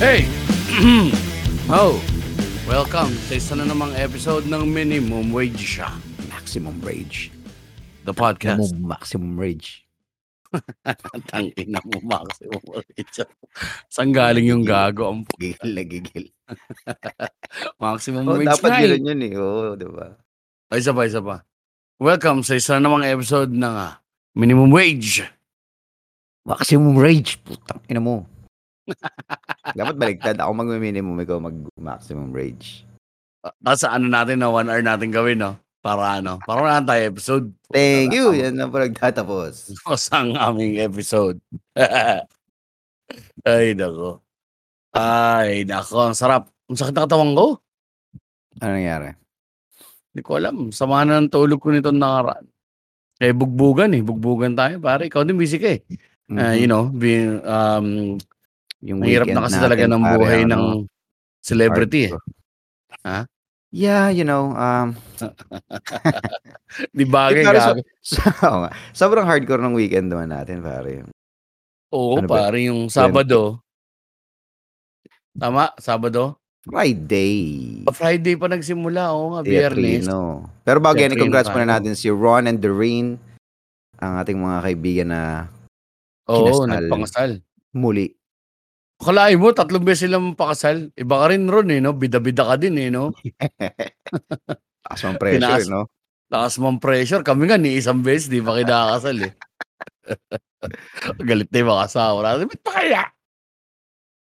Hey! oh, welcome sa isa na namang episode ng Minimum Wage siya. Maximum rage. The podcast. Maximum, maximum rage. Tangin na mo, maximum wage. Saan galing yung gago? Ang Gigil na gigil. maximum Oh, wage dapat nga eh. yun yun eh. Oo, di ba? Ay, isa pa, isa pa. Welcome sa isa na namang episode ng ah, Minimum Wage. Maximum rage. Putang ina mo. Dapat baliktad. Ako mag-minimum, ikaw mag-maximum rage. Ah, sa ano natin na one hour natin gawin, no? Para ano? Para wala tayo episode. Thank you. Yan na pa nagtatapos. Tapos ang aming episode. Ay, nako. Ay, nako. Ang sarap. Ang sakit na katawan ko. Ano nangyari? Hindi ko alam. Sama na ng tulog ko nito nakaraan. Eh, bugbugan eh. Bugbugan tayo, pare. Ikaw din busy ka eh. Ah, Mhm. you know, being, um, yung ang hirap na kasi natin, talaga ng buhay ano, ng celebrity eh. Ha? Yeah, you know, um, Di bagay, gago. so, sobrang hardcore ng weekend naman natin, pare. Oo, ano ba? pare, yung Sabado. Tama? Sabado? Friday. Pa Friday pa nagsimula. Oo nga, biyernes. Pero bago yan, congrats muna natin si Ron and Doreen, ang ating mga kaibigan na Oo, Kinasal. nagpangasal. muli. Kalain mo, tatlong beses silang pakasal. Iba ka rin ron eh, no? Bida-bida ka din eh, no? Taas ang pressure, Tinaas- no? Lakas mong pressure. Kami nga, ni isang beses, di pa kinakasal eh. Galit na yung mga asawa natin. Ba't pa kaya?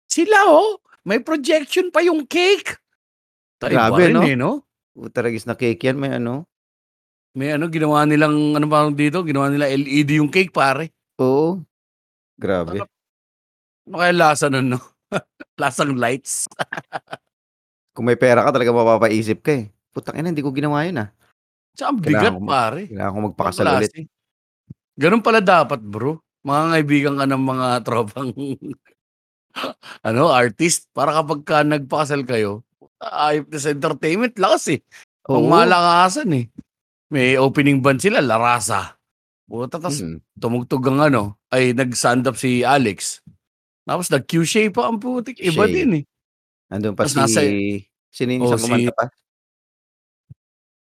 Sila oh, may projection pa yung cake. Tayo Grabe, rin no? eh, no? Utaragis na cake yan, may ano. May ano, ginawa nilang, ano pa dito? Ginawa nila LED yung cake, pare. Oo. Grabe. Ano kaya lasa nun, no? Lasang lights. Kung may pera ka, talaga mapapaisip ka eh. Putang ina, hindi ko ginawa yun ah. Sa ang bigat, Kailangan ko- pare. Kailangan ko magpakasal Ibang ulit. klase. Ganun pala dapat, bro. Mga kaibigan ka ng mga tropang ano, artist. Para kapag ka nagpakasal kayo, ayop na sa entertainment, lakas eh. Ang Oo. malakasan eh. May opening band sila, Larasa. Puta, tas Mm. tumugtog ang ano, ay nag-stand up si Alex. Tapos nag-Q-shape pa ang putik. Iba Shape. din eh. Andun pa Tapos si... nasa- Sino yung Oh, isang kumanta si- pa?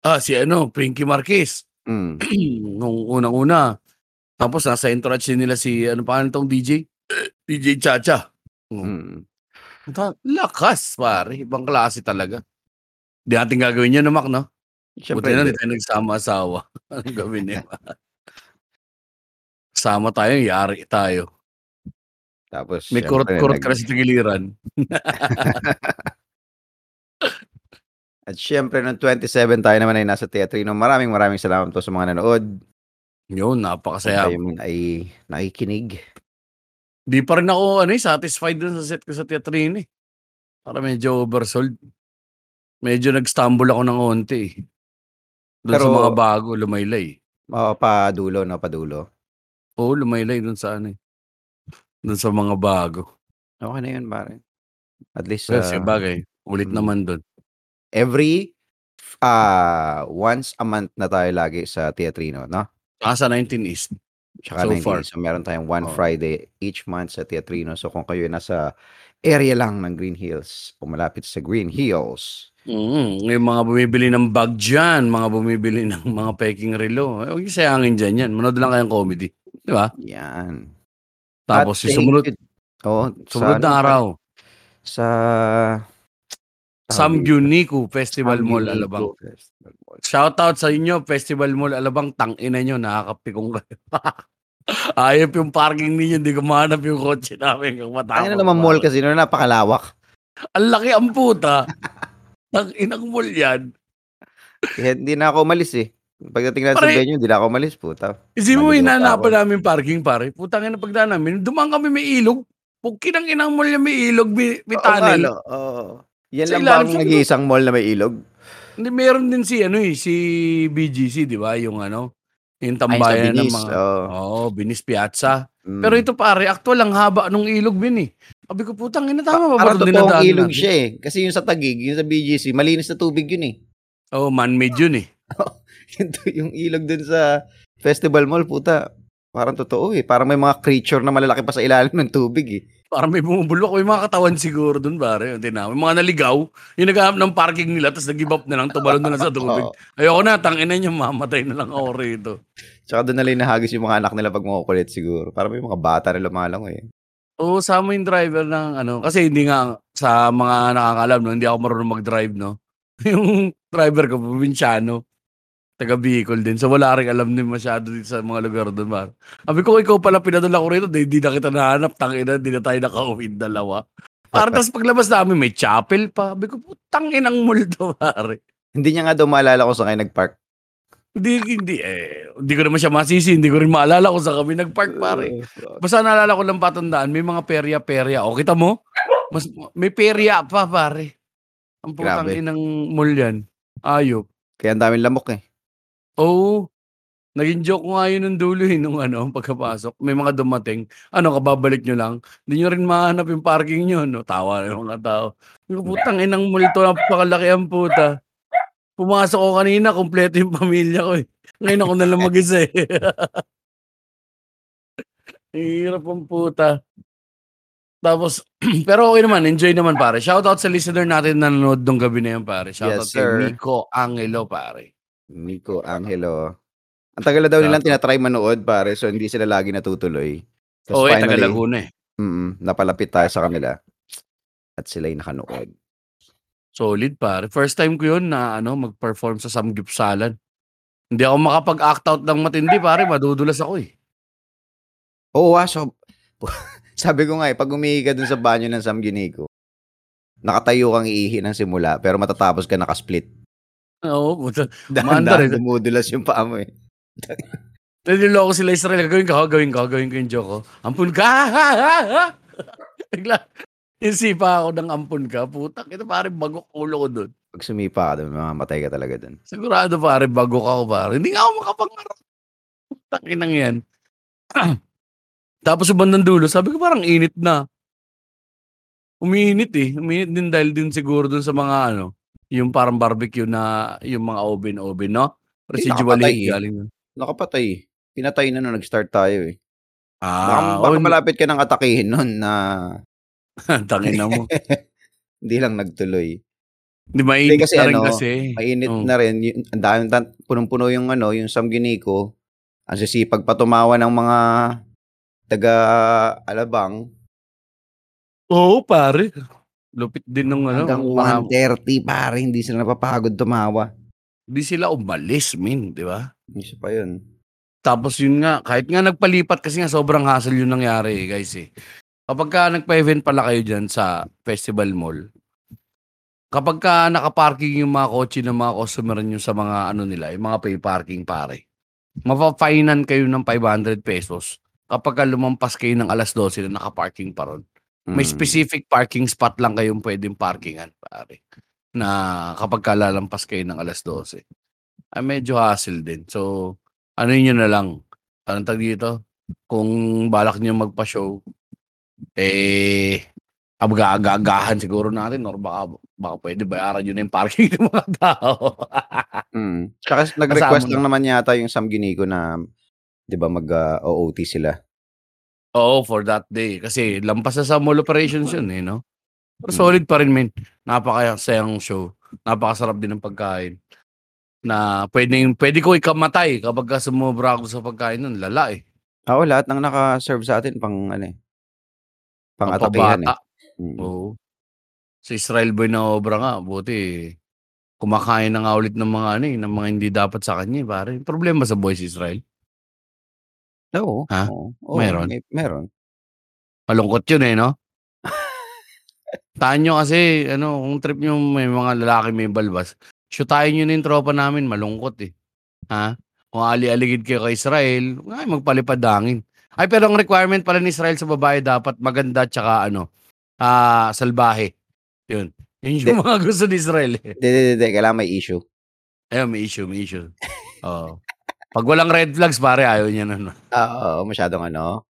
Ah, si ano, Pinky Marquez. Mm. nung unang-una. Tapos nasa entourage din nila si, ano pa tong DJ? DJ Chacha. Mm. Ta- Lakas, pare. Ibang klase talaga. Di natin gagawin yun, no, Mac, no? Siyempre, Buti na, hindi. di tayo nagsama-asawa. Anong gawin niya? Sama tayo, yari tayo. Tapos, May kurot-kurot ka na sa giliran. At syempre, noong 27 tayo naman ay nasa Teatrino. Maraming maraming salamat po sa mga nanood. Yun, Kung napakasaya. kayo man ay nakikinig. Di pa rin ako, ano eh, satisfied dun sa set ko sa teatrino eh. Para medyo oversold. Medyo nag-stumble ako ng onti eh. Doon sa Pero- mga bago, lumaylay. Oh, padulo, no? Padulo. Oo, lumaylay dun sa ano eh. Dun sa mga bago. Okay na yun, pare. At least, So, uh, sa bagay, ulit mm. naman dun. every uh, once a month na tayo lagi sa Teatrino, no? Saka sa 19 East. Tsaka So 19. far. So, meron tayong one Oo. Friday each month sa Teatrino. So, kung kayo nasa area lang ng Green Hills o malapit sa Green Hills, Mm, yung mga bumibili ng bag dyan, mga bumibili ng mga peking relo. Eh, Huwag yung sayangin dyan yan. Manood lang kayong comedy. Di ba? yan. Tapos yung sumunod, Oo, sumunod na ano, araw, Sa... Samgyuniku Festival Mall Samgyuniku Alabang. Festival Mall. Shoutout sa inyo, Festival Mall Alabang. Tangina nyo, nakakapikong kayo. Ayop yung parking ninyo, hindi ko mahanap yung kotse namin. Kung matapos. Ano naman mall kasi, no, napakalawak. Ang laki ang puta. Ang inang mall yan. Kaya hindi na ako umalis eh. Pagdating natin sa Pare- venue, hindi na ako umalis, puta. Isipin mo, hinanapan namin parking, pare. Putang ina pagdaan namin. Dumaan kami may ilog. Pukin ang inang mall yung may ilog, may, may nga, tunnel. no? Oo. Yan Sa lang ba ang nag-iisang mall na may ilog? Hindi, meron din si, ano eh, si BGC, di ba? Yung ano, yung Ay, tambayan ng Binis, mga... oo. Oo, Binis Piazza. Mm. Pero ito pare, actual lang haba nung ilog bin eh. Sabi ko, putang ina, tama ba? Parang totoong ilog natin? siya eh. Kasi yung sa Tagig, yung sa BGC, malinis na tubig yun eh. Oh, man-made yun eh. Yung, yung ilog dun sa Festival Mall, puta. Parang totoo, eh, parang may mga creature na malalaki pa sa ilalim ng tubig, eh. Parang may bumubulok, may mga katawan siguro dun pare, tingnan mo, yung mga naligaw, yung naghahanap ng parking nila tapos nag-give up na lang, tumalon na lang sa tubig. Ayoko na, tangina niyo, mamatay na lang ako rito. Tsaka doon nila hinahagis yung mga anak nila pag makukulit siguro. Parang may mga bata na lumalangoy, eh. Oo, sama yung driver ng ano, kasi hindi nga sa mga nakakaalam 'no, hindi ako marunong mag-drive 'no. Yung driver ko probinsyano, taga Bicol din. So wala ring alam din masyado dito sa mga lugar doon pare. Sabi ko, ikaw pala pinadala ko rito, di, di na kita nahanap, tangina, di na tayo nakauwi dalawa. Para tas paglabas namin may chapel pa. Sabi ko, putang inang multo pare. Hindi niya nga daw maalala kung saan kayo nag-park. Hindi, hindi eh. Hindi ko naman siya masisi, hindi ko rin maalala kung saan kami nag-park pare. Basta naalala ko lang patandaan, may mga perya-perya. O, kita mo? Mas, may perya pa, pare. Ang putang Grabe. inang mall yan. Ayop. Kaya ang daming lamok, eh. Oo. Naging joke ko nga yun nung dulo eh, nung ano, pagkapasok. May mga dumating. Ano, kababalik nyo lang. Hindi nyo rin mahanap yung parking nyo, no? Tawa na yung mga tao. Yung putang inang multo, napakalaki ang puta. Pumasok ko kanina, kompleto yung pamilya ko eh. Ngayon ako na lang mag-isa eh. Hirap ang puta. Tapos, pero okay naman, enjoy naman pare. Shoutout sa listener natin na nanonood nung gabi na yun pare. Shoutout Yes, kay sir. Nico Angelo pare. Nico Angelo. Ang tagal na daw nilang tinatry manood, pare. So, hindi sila lagi natutuloy. Tapos Oo, eh, taga finally, Laguna eh. mm, napalapit tayo sa kanila. At sila'y nakanood. Solid pare. First time ko yun na ano, mag-perform sa Samgyupsalan. Hindi ako makapag-act out ng matindi pare, madudulas ako eh. Oo, ah, so, sabi ko nga eh, pag umihi ka dun sa banyo ng Samgyunico, nakatayo kang iihi ng simula, pero matatapos ka nakasplit. Oo, puta. Maandar Dahan-dahan eh. dumudulas yung paa mo eh. Nililoko sila Israel. Gagawin ko, gagawin ko, gagawin ko yung joke ko. Ampun ka! Bigla, insipa ako ng ampun ka. Putak, ito pare, bagok ulo ko dun. Pag sumipa ka dun, mamamatay ka talaga dun. Sigurado pare, bagok ako pare. Hindi nga ako makapangarap. Putak, inang yan. Tapos sa bandang dulo, sabi ko parang init na. Umiinit eh. Umiinit din dahil din siguro dun sa mga ano, yung parang barbecue na yung mga oven-oven, no? Residual nakapatay heat eh. galing. Nakapatay. Pinatay na nung nag-start tayo eh. Ah, baka, baka oh, malapit ka nang atakihin nun na tangin na mo. hindi lang nagtuloy. Di mainit kasi na rin ano, kasi. Mainit Oh. na rin. Yung, ang dami, punong-puno yung ano, yung Samgyunico. Ang sisipag pa tumawa ng mga taga Alabang. Oo, pare. Lupit din nung ano. hanggang mga- 1.30 pare, hindi sila napapagod tumawa. Di sila umalis, min, di ba? Isa pa yun. Tapos yun nga, kahit nga nagpalipat kasi nga sobrang hassle yung nangyari guys eh. Kapag ka nagpa-event pala kayo dyan sa festival mall, kapag ka nakaparking yung mga kotse ng mga customer nyo sa mga ano nila, yung mga pay parking pare, mapapainan kayo ng 500 pesos kapag ka lumampas kayo ng alas 12 na nakaparking pa ron. May Mm. specific parking spot lang kayong pwedeng parkingan, pare. Na kapag kalalampas kayo ng alas 12. Ay medyo hassle din. So, ano yun na lang. Anong tag dito? Kung balak niyo magpa-show, eh, aga-agahan siguro natin or baka, baka pwede bayaran yun na yung parking ng mga tao. Mm. Tsaka nag-request lang naman yata yung Samgyunico na 'di ba mag-OOT sila. Oo, for that day. Kasi lampas na sa mall operations yun eh, no? Pero Mm. solid pa rin, men. Napakasayang show. Napakasarap din ng pagkain. Na pwede, pwede ko ikamatay kapag ka sumobra ako sa pagkain nun. Lala eh. Oo, lahat ng naka-serve sa atin pang ano eh. Pang atakihan eh. Mm. Oo. Sa Israel boy na obra nga, buti kumakain na nga ulit ng mga ano eh, ng mga hindi dapat sa kanya, eh, pare. Problema sa boys Israel. Oo. Ha? oo, oo, Meron? may- meron. Malungkot yun eh, no? Taan nyo kasi, ano, kung trip nyo may mga lalaki may balbas, shootahin nyo na yung tropa namin, malungkot eh. Ha? Kung ali-aligid kayo kay Israel, ay, magpalipad hangin. Ay, pero ang requirement pala ni Israel sa babae dapat maganda tsaka ano, ah, salbahe. Yun. Yun yung mga gusto ni Israel eh. Hindi, hindi, hindi. Kailangan may issue. Ayun, may issue, may issue. Oo. Pag walang red flags, pare, ayaw niya? Ah, Oo, masyadong ano.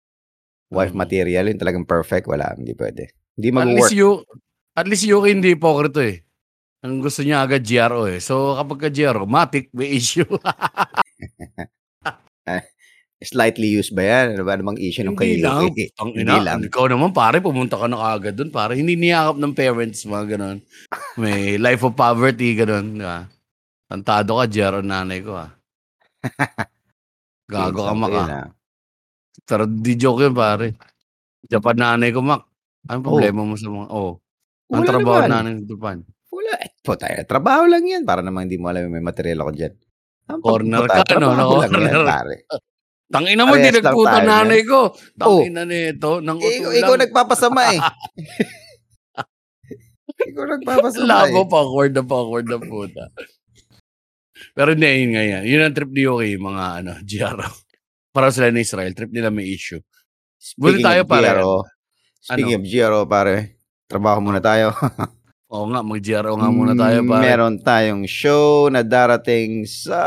Wife Mm. material, yung talagang perfect. Wala, hindi pwede. Hindi At mag-work. least you, at least you hindi hipokrito eh. Ang gusto niya agad GRO eh. So kapag ka GRO, matik, may issue. Slightly used ba yan? Ano ba namang issue nung kay Hindi lang, kay tangina, hindi lang? ikaw naman pare pumunta ka na kaagad dun pare, hindi niyakap ng parents mga gano'n. May life of poverty gano'n, di ba? Tantado ka ang nanay ko, ah. Gago ka yun, ah. ah. Pero di joke yun pare. Japan nanay ko Mak, anong Oh. problema mo sa mga oh, anong Wala trabaho naman. nanay sa Japan? Wala, eh, puta, eh, trabaho lang yan para naman hindi mo alam yung may material ako diyan. Ang Corner pagpupunta, ka, no? trabaho lang yan, Na-corner. pare. Tangina mo, Parehas lang tayo, nanay ko. Oh. Tangina nito, ng Eh, ikaw, utulang. ikaw nagpapasama eh. ikaw nagpapasama Labo eh. pa, awkward na pa, awkward na puta. Pero hindi, yun nga yan. Yun ang trip ni Yuki, mga ano, GRO. Para sila ng Israel, trip nila may issue. Buti tayo, pare. GRO, speaking of GRO, pare, trabaho muna tayo. Oo nga, mag-GRO nga muna tayo, pare. Meron tayong show na darating sa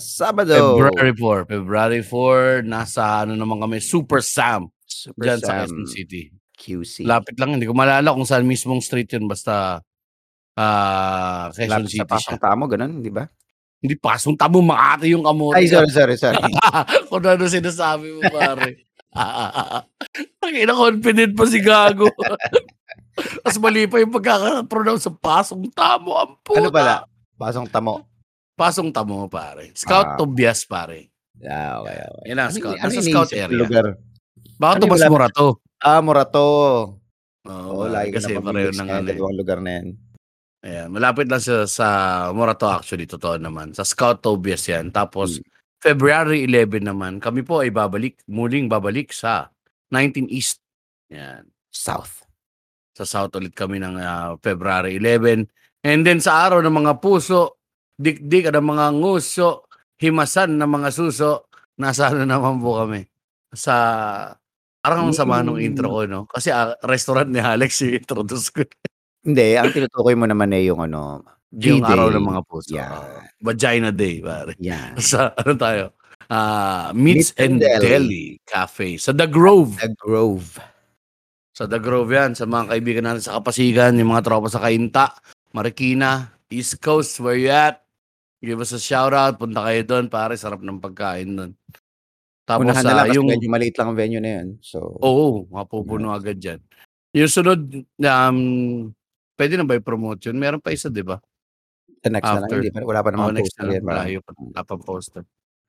Sabado. February 4. February 4, nasa ano naman kami, Super Sam. Super Diyan sa Sam Quezon City. QC. Lapit lang, hindi ko malala kung saan mismong street yun, basta ah Quezon Lapit City sa siya. pasang tamo, ganun, di ba? Hindi pasong tamo, Makati yung kamote. Ay, sorry, sorry, sorry. kung ano sinasabi mo, pare. Pakina confident pa si Gago. Tapos mali pa yung pagkakapronounce sa pasong tamo. Ang puta. ano pala? Pasong tamo. Pasong tamo, pare. Scout Ah. Tobias, pare. Yeah, okay, okay. Yan ang scout. ano yung scout iniisip area. Lugar? Baka Ano malapit- Morato. Ah, Morato. Oo, Oo, lagi kasi ka na pareho ng ano. eh. dalawang lugar na yan. Ayan, malapit lang siya sa Morato actually, totoo naman. Sa Scout Tobias yan. Tapos, Hmm. February 11 naman, kami po ay babalik, muling babalik sa 19 East. Yan. South. Sa South ulit kami ng ah, February 11. And then sa araw ng mga puso, dikdik ng mga nguso, himasan ng mga suso, nasa ano naman po kami. Sa, parang ang sama nung Mm. intro ko, no? Kasi ah, restaurant ni Alex yung introduce ko. Hindi, ang tinutukoy mo naman eh yung ano, Yung araw ng mga puso. Yan. Oo. Vagina Day, pare. Yan. Sa ano tayo? Ah, Meats Meats and and Deli. Deli Cafe sa The Grove. The Grove. Sa The Grove yan, sa mga kaibigan natin sa Kapasigan, yung mga tropa sa Kainta, Marikina, East Coast, where you at? Give us a shout out, punta kayo doon, pare, sarap ng pagkain doon. Tapos Unahan na sa lang kasi yung medyo maliit lang ang venue na yun. So, Oo, mapupuno agad dyan. Yung sunod, um, pwede na ba i-promote yun? Meron pa isa, di ba? the next na lang. after. Hindi, pa- wala pa Oh, naman next poster na yan. lang. Malayo pa. Wala pang poster.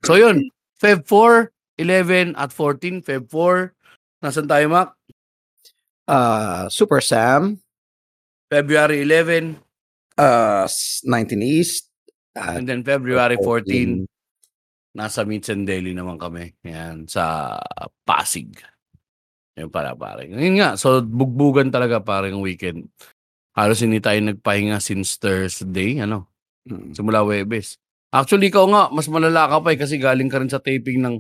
So yun, Feb 4, 11 at 14. Feb 4, nasan tayo, Mac? Ah, Super Sam, February 11, uh, 19 East, at and then February 14, nasa Meats and Daily naman kami. Yan, sa Pasig. Yan pala, pare. Yun nga, so bugbugan talaga parang weekend. Halos hindi tayo nagpahinga since Thursday, ano, Mm. simula Webes. Actually, ikaw nga, mas malala ka pa eh, kasi galing ka rin sa taping ng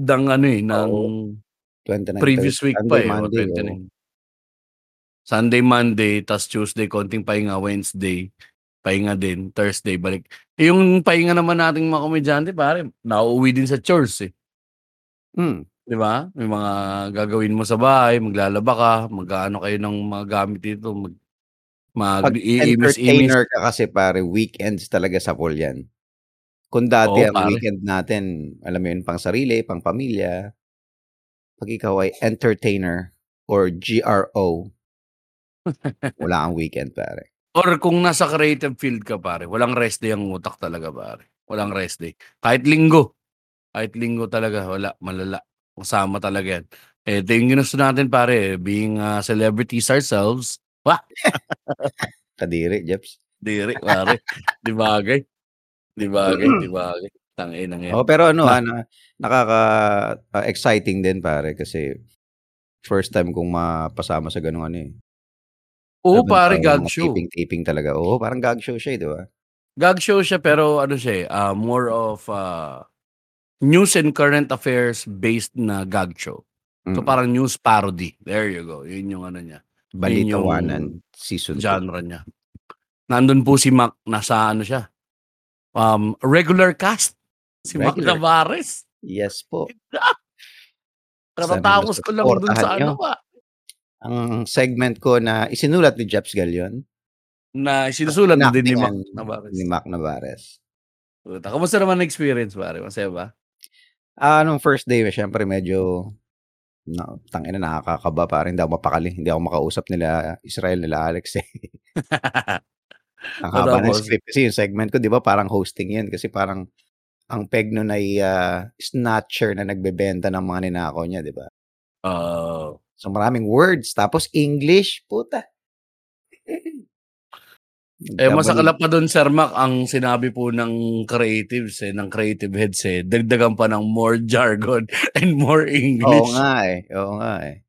ng ano eh, ng 29, previous week pa Sunday, eh. o, Monday, 29. Sunday, Monday, tas Tuesday, konting pahinga, Wednesday, pahinga din, Thursday, balik. Eh, yung pahinga naman nating mga komedyante, pare, nauuwi din sa chores eh. oh. Mm. Di ba? May mga gagawin mo sa bahay, maglalaba ka, mag-ano kayo ng mga gamit dito, mag, mag Pag entertainer ka kasi pare, weekends talaga sa pool yan. Kung dati Oo, ang pare. weekend natin, alam mo yun, pang sarili, pang pamilya. Pag ikaw ay entertainer or GRO, wala kang weekend pare. Or kung nasa creative field ka, pare, walang rest day ang utak talaga, pare. Walang rest day. Kahit linggo. Kahit linggo talaga, wala, malala. Kasama talaga yan. Eh, ito yung ginusto natin, pare, being uh, celebrities ourselves. Wah! Kadiri, Jeps. Diri, pare. di bagay. Di bagay, di bagay. Tangin ang. Oh, pero ano, Ah. ah, na, nakaka-exciting din pare kasi first time kong mapasama sa ganung ano eh. Oo, pare, gag show. Taping-taping talaga. Oo, parang gag show siya, eh, di ba? Gag show siya, pero ano siya, eh, ah, more of uh, news and current affairs based na gag show. So Mm. parang news parody. There you go. Yun yung ano niya. Balitawanan season 2. genre niya. Nandun po si Mac, nasa ano siya, um, regular cast. Si Mac Regular. Tavares. Yes po. Katatapos ko lang dun sa supportahan ano nyo. pa. Ang segment ko na isinulat ni Jeps Galion, Na sinusulat na din ni Mac Tavares. ni Mac Navares. Puta, Kamusta naman ang experience, pare? Masaya ba? Ah, nung first day siyempre medyo na tangina nakakakaba pare hindi ako mapakali, hindi ako makausap nila Israel, nila Alex, eh. Ang haba ng script kasi yung segment ko 'di ba parang hosting 'yun kasi parang ang peg nun ay, ah, snatcher na nagbebenta ng mga ninakaw niya 'di ba? Oo. So, maraming words tapos English, puta. Eh, masakala Nagkamali. pa dun Sir Mac ang sinabi po ng creatives, eh, ng creative heads, eh, dagdagan pa ng more jargon and more Oo English. nga, eh, oo nga, eh.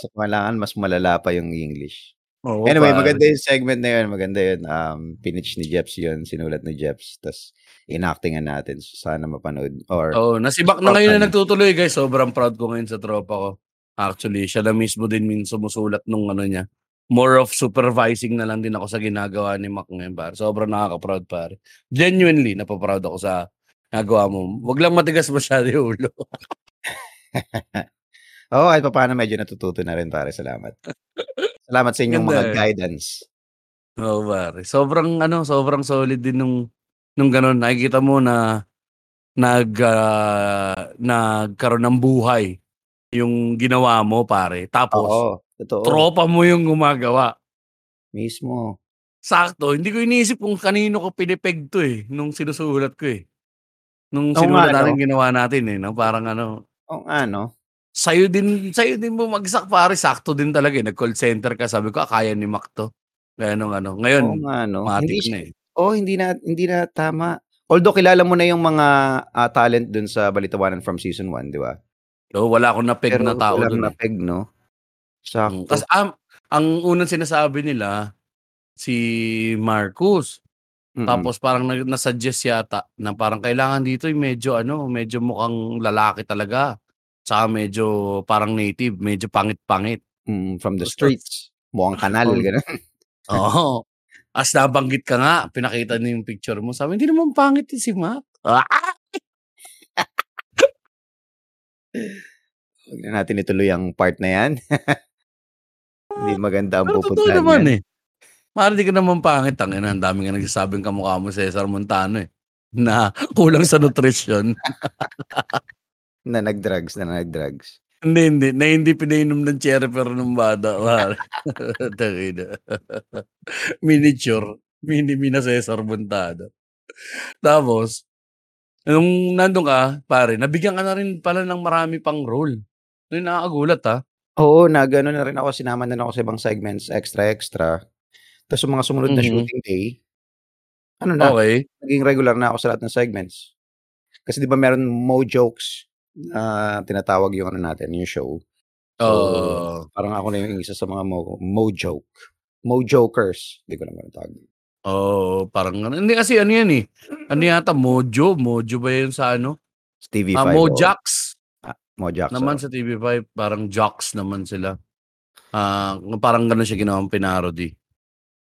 So, kailangan mas malala pa yung English. Oo, Anyway, pare. maganda yung segment na yun, maganda yun, um, pinitch ni Jeps yun, sinulat ni Jeps ta's inactingan natin. So, sana mapanood or Oo, nasibak na ngayon na nagtutuloy guys, sobrang proud ko ngayon sa tropa ko. Actually, siya na mismo din min sumusulat nung ano niya. More of supervising na lang din ako sa ginagawa ni Mac ngayon pare. Sobrang nakaka-proud pare. Genuinely, napa-proud ako sa nagawa mo. Wag lang matigas masyado yung ulo. Oo, kahit papaano medyo natututo na rin pare, salamat. Salamat sa inyong Ganda, mga eh. guidance. Oo, pare. Sobrang ano, sobrang solid din nung nung gano'n. Nakikita mo na nag ah, nagkaroon ng buhay yung ginawa mo pare. Tapos Oo, totoo. tropa mo yung gumagawa. Mismo. Sakto, hindi ko iniisip kung kanino ko pinepeg 'to, eh, nung sinusulat ko, eh. Nung Oo sinulat natin ginawa natin, eh, 'no, parang ano Oo nga, no? Sa'yo din sa'yo din bumagsak pare, sakto din talaga, eh, nag-call center ka sabi ko, "Ah, kaya ni Mac 'to." Gano'ng ano. Ngayon nga, no? matic Hindi na, eh. oo, hindi na hindi na tama. Although kilala mo na yung mga, ah, talent dun sa Balitawanan from season 1, 'di ba? Oo, wala akong na-peg Pero na tao walang dun, eh. na-peg, no? Sakto. tas am ang unang sinasabi nila, si Marcus. Mm. Tapos parang nag na-suggest yata na parang kailangan dito yung medyo ano, medyo mukhang lalaki talaga. Tsaka medyo parang native, medyo pangit-pangit. Mm, from the streets. Mukhang kanal, Oo. gano'n. Oo. Tas nabanggit ka nga, pinakita niyo yung picture mo, sabi, "Hindi naman pangit si Mac." Ah! Huwag na natin ituloy ang part na 'yan. Hindi maganda ang Pero totoo pupuntahan naman, niyan. eh. Mare di ka naman pangit, tangina ang dami nga nagsasabing kamukha mo Cesar Montano, eh, na kulang sa nutrisyon. Na nag-drugs, na nag-drugs. Hindi, hindi, na hindi pinainom ng cherry pero nung bata. Miniature, mini-me na Cesar Montano. Tapos, nung nandun ka pare, nabigyan ka na rin pala ng marami pang role. Yun nakakagulat, ah. Oo, nag-ano na rin ako, sinama na rin ako sa ibang segments, extra-extra. Tas yung mga sumunod na Mhm. shooting day, ano na, Okey. naging regular na ako sa lahat ng segments. Kasi 'di ba meron Mo Jokes na tinatawag yung ano natin, yung show. So, Oo. parang ako na yung isa sa mga Mo Mo Joke. Mo Jokers, di ko alam kung anong tawag. Oo, parang ano hindi kasi ano yan, eh, ano yata Mojo, Mojo ba yun sa ano? Sa TV5, Ah, oo. Mojax. Ah, Mojax, Naman sa TV5 parang Jocks naman sila. Ah, parang gano'n siya ginawang pinarody.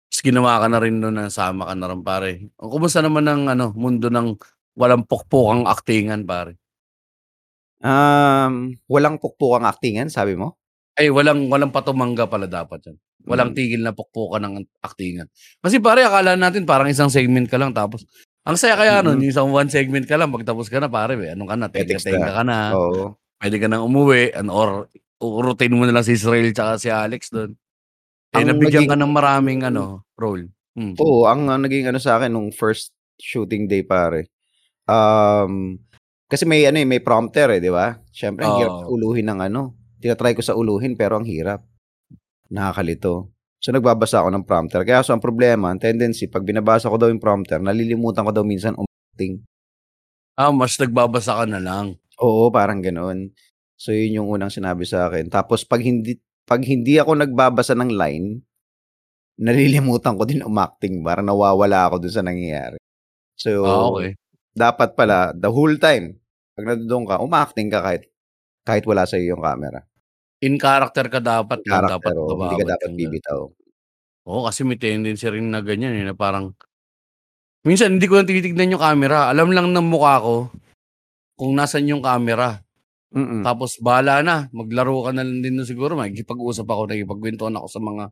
Tas ginawa ka na rin nun, nasama ka na rin pare. Oh, kumusta naman ang ano, mundo ng walang pukpukang aktingan pare? Um, walang pukpukang aktingan sabi mo? Ay, walang walang patumangga pala dapat yun. Walang Mm. tigil na pukpukan ng aktingan. Kasi pare akala natin parang isang segment ka lang tapos ang saya kaya nun Mm. yung isang one segment ka lang pagtapos ka na pare, eh, ano ka na, Ethics tenga-tenga na. ka na. Oo. Puwede ka nang umuwi and or uurutin mo na lang si Israel tsaka si Alex dun. Eh, Ang nabigyan naging ka ng maraming ano, role. Hmm. Oo, ang ang naging ano sa'kin nung first shooting day pare, um, kasi may ano, eh, may prompter, eh, 'di ba? Siyempre ang hirap Oo. uluhin ng ano, tina-try ko sa uluhin pero ang hirap. Nakakalito. So, nagbabasa ako ng prompter. Kaya so ang problema, ang tendency 'pag binabasa ko daw yung prompter, nalilimutan ko daw minsan umacting. Ah, mas nagbabasa ka na lang. Oo, parang gano'n. So, yun yung unang sinabi sa'kin. Tapos 'pag hindi 'pag hindi ako nagbabasa ng line, nalilimutan ko din umacting, parang nawawala ako dun sa nangyayari. So, Ah, okey. dapat pala the whole time 'pag nandoon ka, umacting ka kahit kahit wala sa'yo yung camera. In character ka dapat In 'no, dapat character, oo, hindi ka dapat kang gano'n. bibitaw. Oo, kasi may tendency rin na ganyan, eh, na parang minsan hindi ko na tinitignan yung camera, alam lang ng mukha ko kung nasaan yung camera. Mm. Tapos bahala na, maglaro ka na lang din siguro, makikipag-usap ako, nakikipagkuwentuhan ako sa mga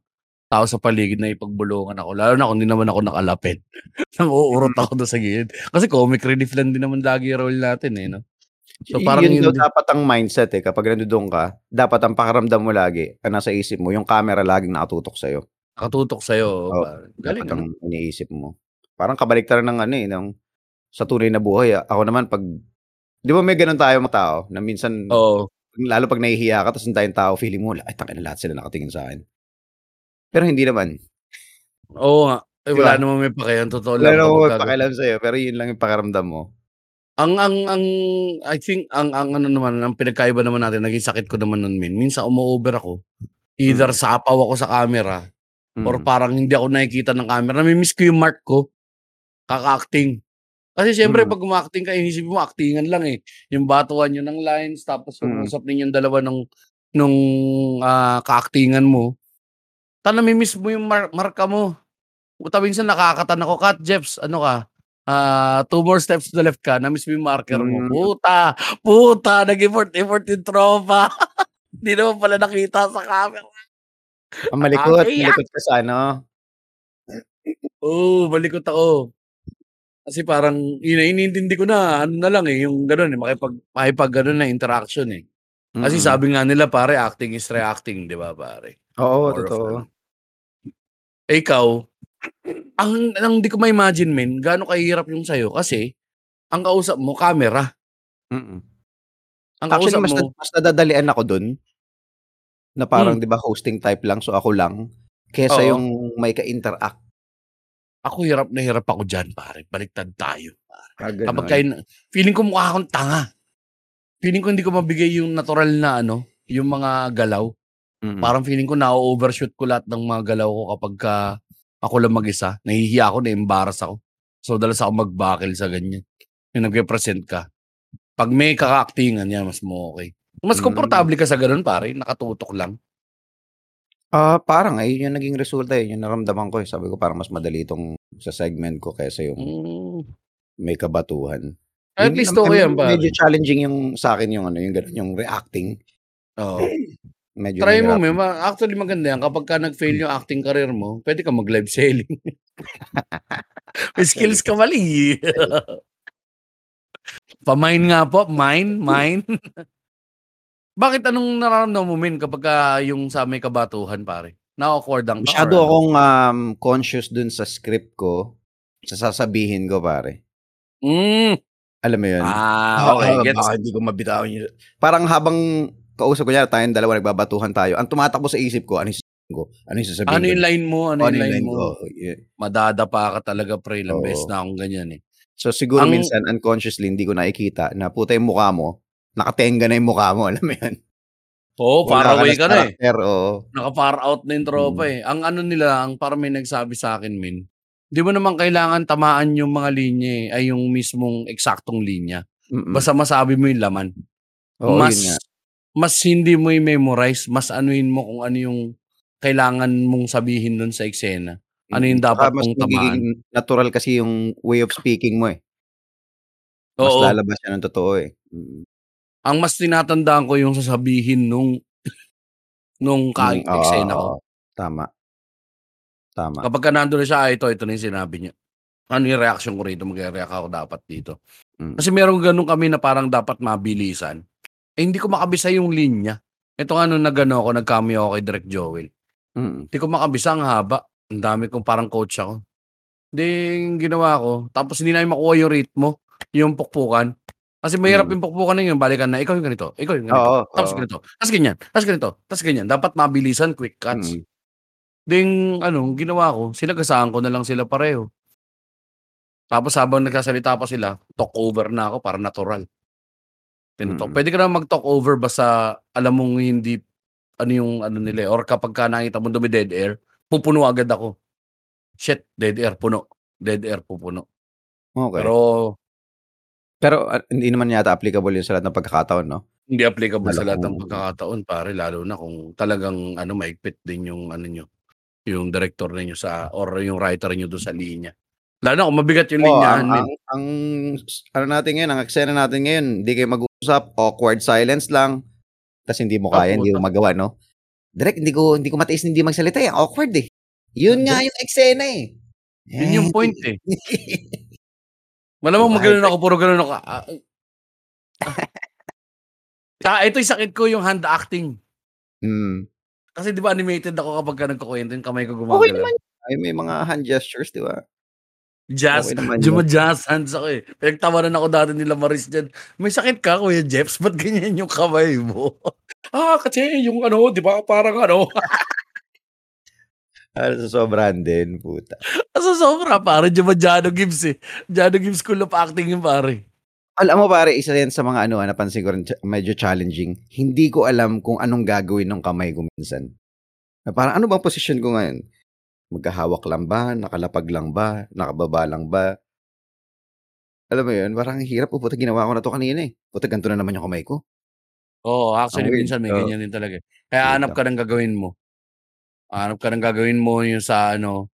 tao sa paligid, nakikipagbulungan ako, lalo na kung hindi naman ako nakalapit. Nang-uurot ako dun sa gilid. Kasi comic relief lang din naman lagi yung role natin, eh, 'no? So, parang yun daw hindi dapat ang mindset, eh, kapag nandodo'n ka, dapat ang pakiramdam mo lagi, ang nasa isip mo yung camera laging nakatutok sa'yo. Nakatutok sa'yo, Oo, pare. dapat Galing, ang iniisip mo. Parang kabaliktaran ng ano, eh, ng sa tunay na buhay. Ako naman 'pag 'di ba may gano'n tayong mga tao na minsan Oo. lalo 'pag nahihiya ka tapos ang daming tao feeling mo, "Ay tangina lahat sila nakatingin sa'kin." Pero hindi naman. Oo nga. Eh, 'Di wala ba? namang may pakialam, totoo Wala lang namang kapagka gano'n. magpakialam sa'yo, pero yun lang yung pakiramdam mo. Ang ang ang I think ang ang ano naman, ang pinagkaiba naman natin, naging sakit ko naman nun min, minsan umo-over ako. Either Mm. sapaw ako sa camera or Mm. parang hindi ako nakikita ng camera. Nami-miss ko yung mark ko, kaka-acting. Kasi siyempre Mm. 'pag uma-acting ka, inisipin mo actingan lang, eh. Yung batuhan niyo ng lines tapos yung Mm. usap ninyong dalawa nung nung, ah, ka-actingan mo. Ta nami-miss mo yung mar marka mo. Puta minsan nakakatan ako, "Cut Jeps, ano ka, ah, 2 more steps to the left ka." Na-miss mo yung marker mo. Hmm. Puta, puta nag-effort-effort yung tropa. Hindi naman pala nakita sa camera. Ah, malikot, Nakakaiyak. malikot ka sa ano? Oo, malikot ako. Kasi parang yun na iniintindi ko na ano na lang, eh, yung gano'n, eh, makipag makipag-ano na interaction, eh. Kasi Mm. sabi nga nila pare acting is reacting, 'di ba pare? Oo, More totoo. Eh, ikaw, ang ang di ko ma-imagine men, gaano kahirap yung sa'yo kasi ang kausap mo camera. Mm. Ang Actually, kausap mas na mo mas nadadalian ako dun. Na parang Hmm. 'di ba hosting type lang, so ako lang, kaysa Oo. yung may ka-interact. Ako hirap na hirap ako diyan pare, baliktad tayo pare. Ah, Kapagka gano'n. in feeling ko mukha akong tanga. Feeling ko hindi ko mabigay yung natural na ano, yung mga galaw. Mm. Parang feeling ko na-o-overshoot ko lahat ng mga galaw ko kapagka ako lang mag-isa. Nahihiya ako, na-embarrass ako. So, madalas ako mag-buckle sa ganyan. Yung nagpe-present ka. 'Pag may kaka-actingan, yan mas mo okey. Mas Hmm. komportable ka sa gano'n pare, nakatutok lang? Ah, parang ayun yung naging resulta, eh, yung naramdaman ko, eh. Sabi ko parang mas madali 'tong sa segment ko kaysa yung Hmm. may kabatuhan. At Hindi least okey yan medyo pare. challenging yung sa'kin yung ano, yung gano'n, yung reacting. Oo. Medyo Try mo nahirapan me ma actually maganda yan kapagka nag-fail yung acting career mo, puwede kang mag-live selling. May skills ka mali, eh. Pa-mine nga po, mine, mine. Bakit anong nararamdaman mo men kapagka yung sa may kabatuhan pare? Na-awkward-an ka or Masyado ano? akong, um, conscious dun sa script ko, sa sasabihin ko pare. Hmm. Alam mo yun? Ah, okey, Oo, gets. baka hindi ko mabitawan yun. Parang habang kausap kunyari tayong dalawa nagbabatuhan tayo, ang tumatakbo sa isip ko, ano yung sasabihin ko? Ano yung sasabihin Ano ko? yung line mo, ano Oo, yung line mo? ko? Yeah. Madadapa ka talaga pre, ilang beses Oo. na akong ganyan, eh. So, siguro Ang minsan unconsciously hindi ko nakikita na puta yung mukha mo, nakatenga na yung mukha mo, alam mo yun? Oo, far Wala ka away na ka sa na, eh. oo. Naka-far out na yung tropa, Mm. eh. Ang ano nila, ang parang may nagsabi sa'kin men, di mo naman kailangan tamaan yung mga linya, eh, ay yung mismong eksaktong linya. Mm. Basta masabi mo yung laman. Oo, Mas yun nga. mas hindi mo i-memorize, mas anuhin mo kung ano yung kailangan mong sabihin dun sa eksena. Ano yung dapat mas mong tamaan. natural kasi yung way of speaking mo, eh. Mas Oo. lalabas yan ng totoo, eh. Mm. Ang mas tinatandaan ko yung sasabihin nung nung ka Mm, oo, eksena ko. oo. Tama. Tama. Kapagka nandun na siya, ah, ito, ito na yung sinabi niya. Ano yung reaction ko rito, magre-react ako dapat dito. Mm. Kasi merong gano'n kami na parang dapat mabilisan. Eh, hindi ko makabisa yung linya. Ito nga nung nag-ano ako, nag-cameo ako kay Direk Joel. Mm. Hindi ko makabisa, ang haba. Ang dami kong parang coach ako. Di yung ginawa ko, tapos hindi namin makuha yung ritmo, yung pukpukan. Kasi mahirap Mm. yung pukpukan na yun, balikan na, ikaw yung ganito, ikaw yung ganito, Oo, tapos oo. ganito, tapos ganyan, tapos ganito, tapos ganyan. Dapat mabilisan, quick cuts. Mm. Ding ano, ginawa ko, sinagasaan ko na lang sila pareho. Tapos habang nagsasalita pa sila, talk over na ako para natural. Tino-talk. Mm. Puwede ka naman mag-talk over basta alam mong hindi ano yung ano nila, eh, or kapagka nakita mong dumi-dead air, pupuno agad ako. Shit, dead air, puno. Dead air, pupuno. Okey. Pero Pero, ah, hindi naman yata applicable yun sa lahat ng pagkakataon, 'no? hindi applicable Lalo sa lahat ng pagkakataon pare, lalo na kung talagang ano, mahigpit din yung ano niyo, yung direktor ninyo sa or yung writer niyo dun sa linya. Lalo na kung mabigat yung Oo, linyahan ang ang ang ano natin ngayon, ang eksena natin ngayon, hindi kayo mag-uusap, awkward silence lang, tas hindi mo kaya, hindi mo magawa, 'no? "Direk, hindi ko hindi ko matiis hindi magsalita, eh, awkward, eh." Yun nga yung eksena, eh. Yun yung point, eh. Malamang maganon ako, puro ganon ako, ah, Tsaka ito yung sakit ko, yung hand acting. Mm. Kasi 'di ba animated ako kapagka nagkukuwento yung kamay ko gumagalaw. naman ay may mga hand gestures, 'di ba? Jazz, Okey naman yun. juma-jazz hands ako, eh. Pinagtawanan ako dati nila Maris diyan, "May sakit ka Kuya Jeps, ba't ganyan yung kamay mo?" "Ah, kasi yung ano, 'di ba parang ano." Ah, nasosobrahan din, puta. Nasosobra pare, Juma-Jano Gibbs, eh. Jano Gibbs School of Acting yun pare. Alam mo pare, isa yan sa mga ano, ah, napansin ko rin, medyo challenging. Hindi ko alam kung anong gagawin nung kamay ko minsan. Na parang, ano bang posisyon ko ngayon? Magkahawak lang ba, nakalapag lang ba, nakababa lang ba? Alam mo yun, parang ang hirap, "Oh, puta ginawa ko na 'to kanina, eh. Puta ganito na naman yung kamay ko." Oo, Ang actually minsan may ganyan din talaga, eh. Kaya hanap ka ng gagawin mo. Hanap ka ng gagawin mo yung sa ano,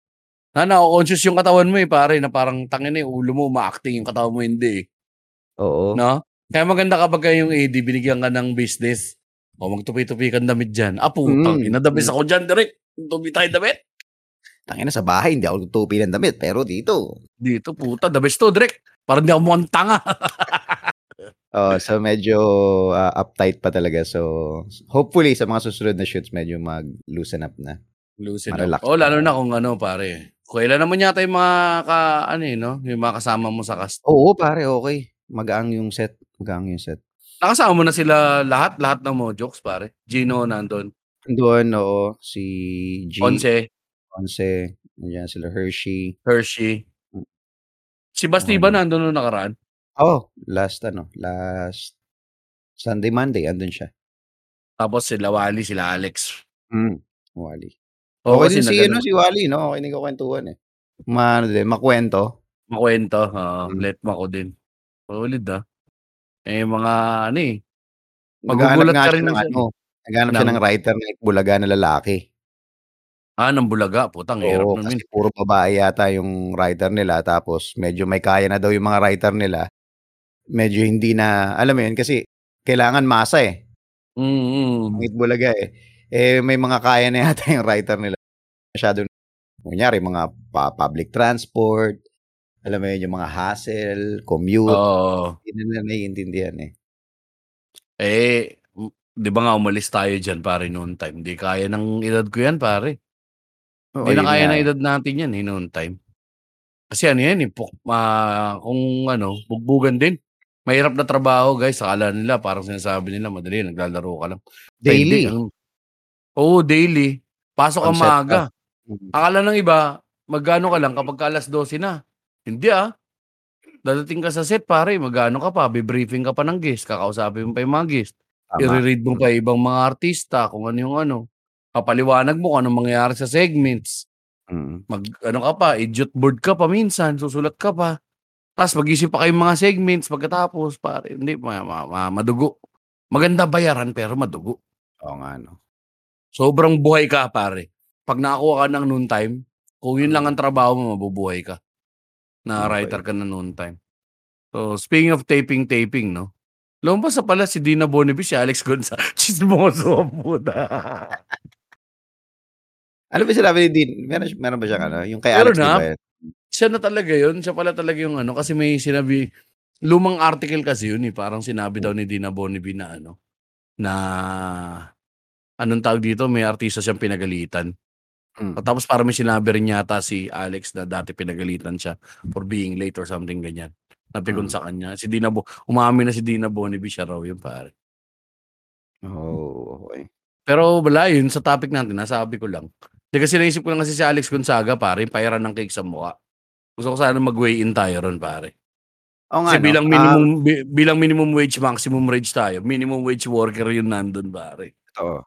na nako-conscious yung katawan mo, eh, pare, na parang tangina, yung ulo mo uma-acting, yung katawan mo hindi, eh. Oo. 'No? Kaya maganda kapagka yung AD binigyan ka ng business, "O magtupi-tupi kang damit diyan." "Ah, putang Mm, ina, the best mm. ako diyan direk, tupi tayo damit." Tangina sa bahay hindi ako nagtutupi ng damit, pero dito "Dito puta the best 'to direk, para hindi ako mukhang tanga." Oo, so medyo, ah, uptight pa talaga. So, hopefully sa mga susunod na shoots medyo mag-loosen up na. Loosen. Ma-relax Oo, lalo na. kung ano pare, kailan naman yata yung mga ka ano, eh, 'no, yung mga kasama mo sa cast? Oo, pare okey. Magaang yung set, magaang yung set. Nakasama mo na sila lahat, lahat ng Mojokes pare? Gino nandun? Nandun, oo, si G, Onse? Onse, nandiyan sila Hershey. Hershey. Hmm. Si Basti Mga ba ganun. nandun nung nakaraan? Oo, last ano, last Sunday, Monday andun siya. Tapos sila Wally, sila Alex. Hmm, Wally. Oo, Okey kasi din si ano, nag-ano si Wally 'no, okey din kakwentuhan, eh. Ma-ano din, makuwento. Makuwento, oo, Hmm. letma ko din. Solid, ah. Eh, mga ano, eh, Naghahanap magugulat nga ka siya rin ng minsan, ano, naghahanap siya Ng? ng writer na Itbulaga na lalaki. Ah, ng Bulaga, putang hirap Oo, nun kasi puro babae yata yung writer nila tapos medyo may kaya na daw yung mga writer nila. Medyo hindi na alam mo yun, kasi kailangan masa, eh. Ang Mm. Itbulaga, eh. Eh, may mga kaya na yata yung writer nila. Masyadong kunyari mga pa public transport, alam mo yun, yung mga hassle, commute, Oo. hindi nila naiintindihan, eh. Eh, 'di ba nga umalis tayo diyan pare noon time, 'di kaya ng edad ko 'yan pare. Hindi na kaya nga, ng eh. edad natin 'yan, eh, noon time. Kasi ano 'yan, eh, puk ma kung ano, bugbugan din. Mahirap na trabaho guys, akala nila parang sinasabi nila madali, naglalaro ka lang. Daily. ang oo, daily. Pasok Concept pa. maaga. Mm. Akala ng iba, mag-aano ka lang kapagka 12:00 na. Hindi, ah. Dadating ka sa set pare, mag-aano ka pa, bi-briefing ka pa ng guest, kakausapin mo pa yung mga guest. Tama. I-re-read mo pa ibang mga artista, kung ano yung ano. Papaliwanag mo kung anong mangyayari sa segments. Mm. Mag-ano ka pa, idiot board ka pa minsan, susulat ka pa. Ta's mag-isip pa kayong mga segments pagkatapos pare, hindi ma ma ma madugo. Maganda bayaran pero madugo. Oo nga 'no. Sobrang buhay ka pare. 'Pag nakakuha ka ng noon time, kung yun lang Mm. ang trabaho mo, mabubuhay ka. Na writer ka ng noon time. So, speaking of taping-taping 'no, lumabas na pala si Dina Bonnevie, si Alex Gonza tsismoso ang puta. Ano ba sinabi ni Din? Meron meron ba siyang ano, yung kay Alex na. ba yun? Siya na talaga yun, siya pala talaga yung ano, kasi may sinabi lumang article kasi yun, eh, parang sinabi daw ni Dina Bonnevie na ano, na anong tawag dito, may artista siyang pinagalitan. Mm. Tapos parang may sinabi rin yata si Alex na dati pinagalitan siya for being late or something ganyan. Napikon Mm. sa kanya. Si Dina Bo umamin na si Dina Bonnevie, siya raw yun pare. Oh, okey. Pero wala yun sa topic natin, nasabi ko lang. Hindi kasi naisip ko lang kasi si Alex Gonzaga pare, yung pairan ng cake sa mukha. Gusto ko sana mag-weigh in tayo ron pare. Oo nga Kasi 'no, bilang minimum bi bilang minimum wage, maximum wage tayo, minimum wage worker yun nandun pare. Oo.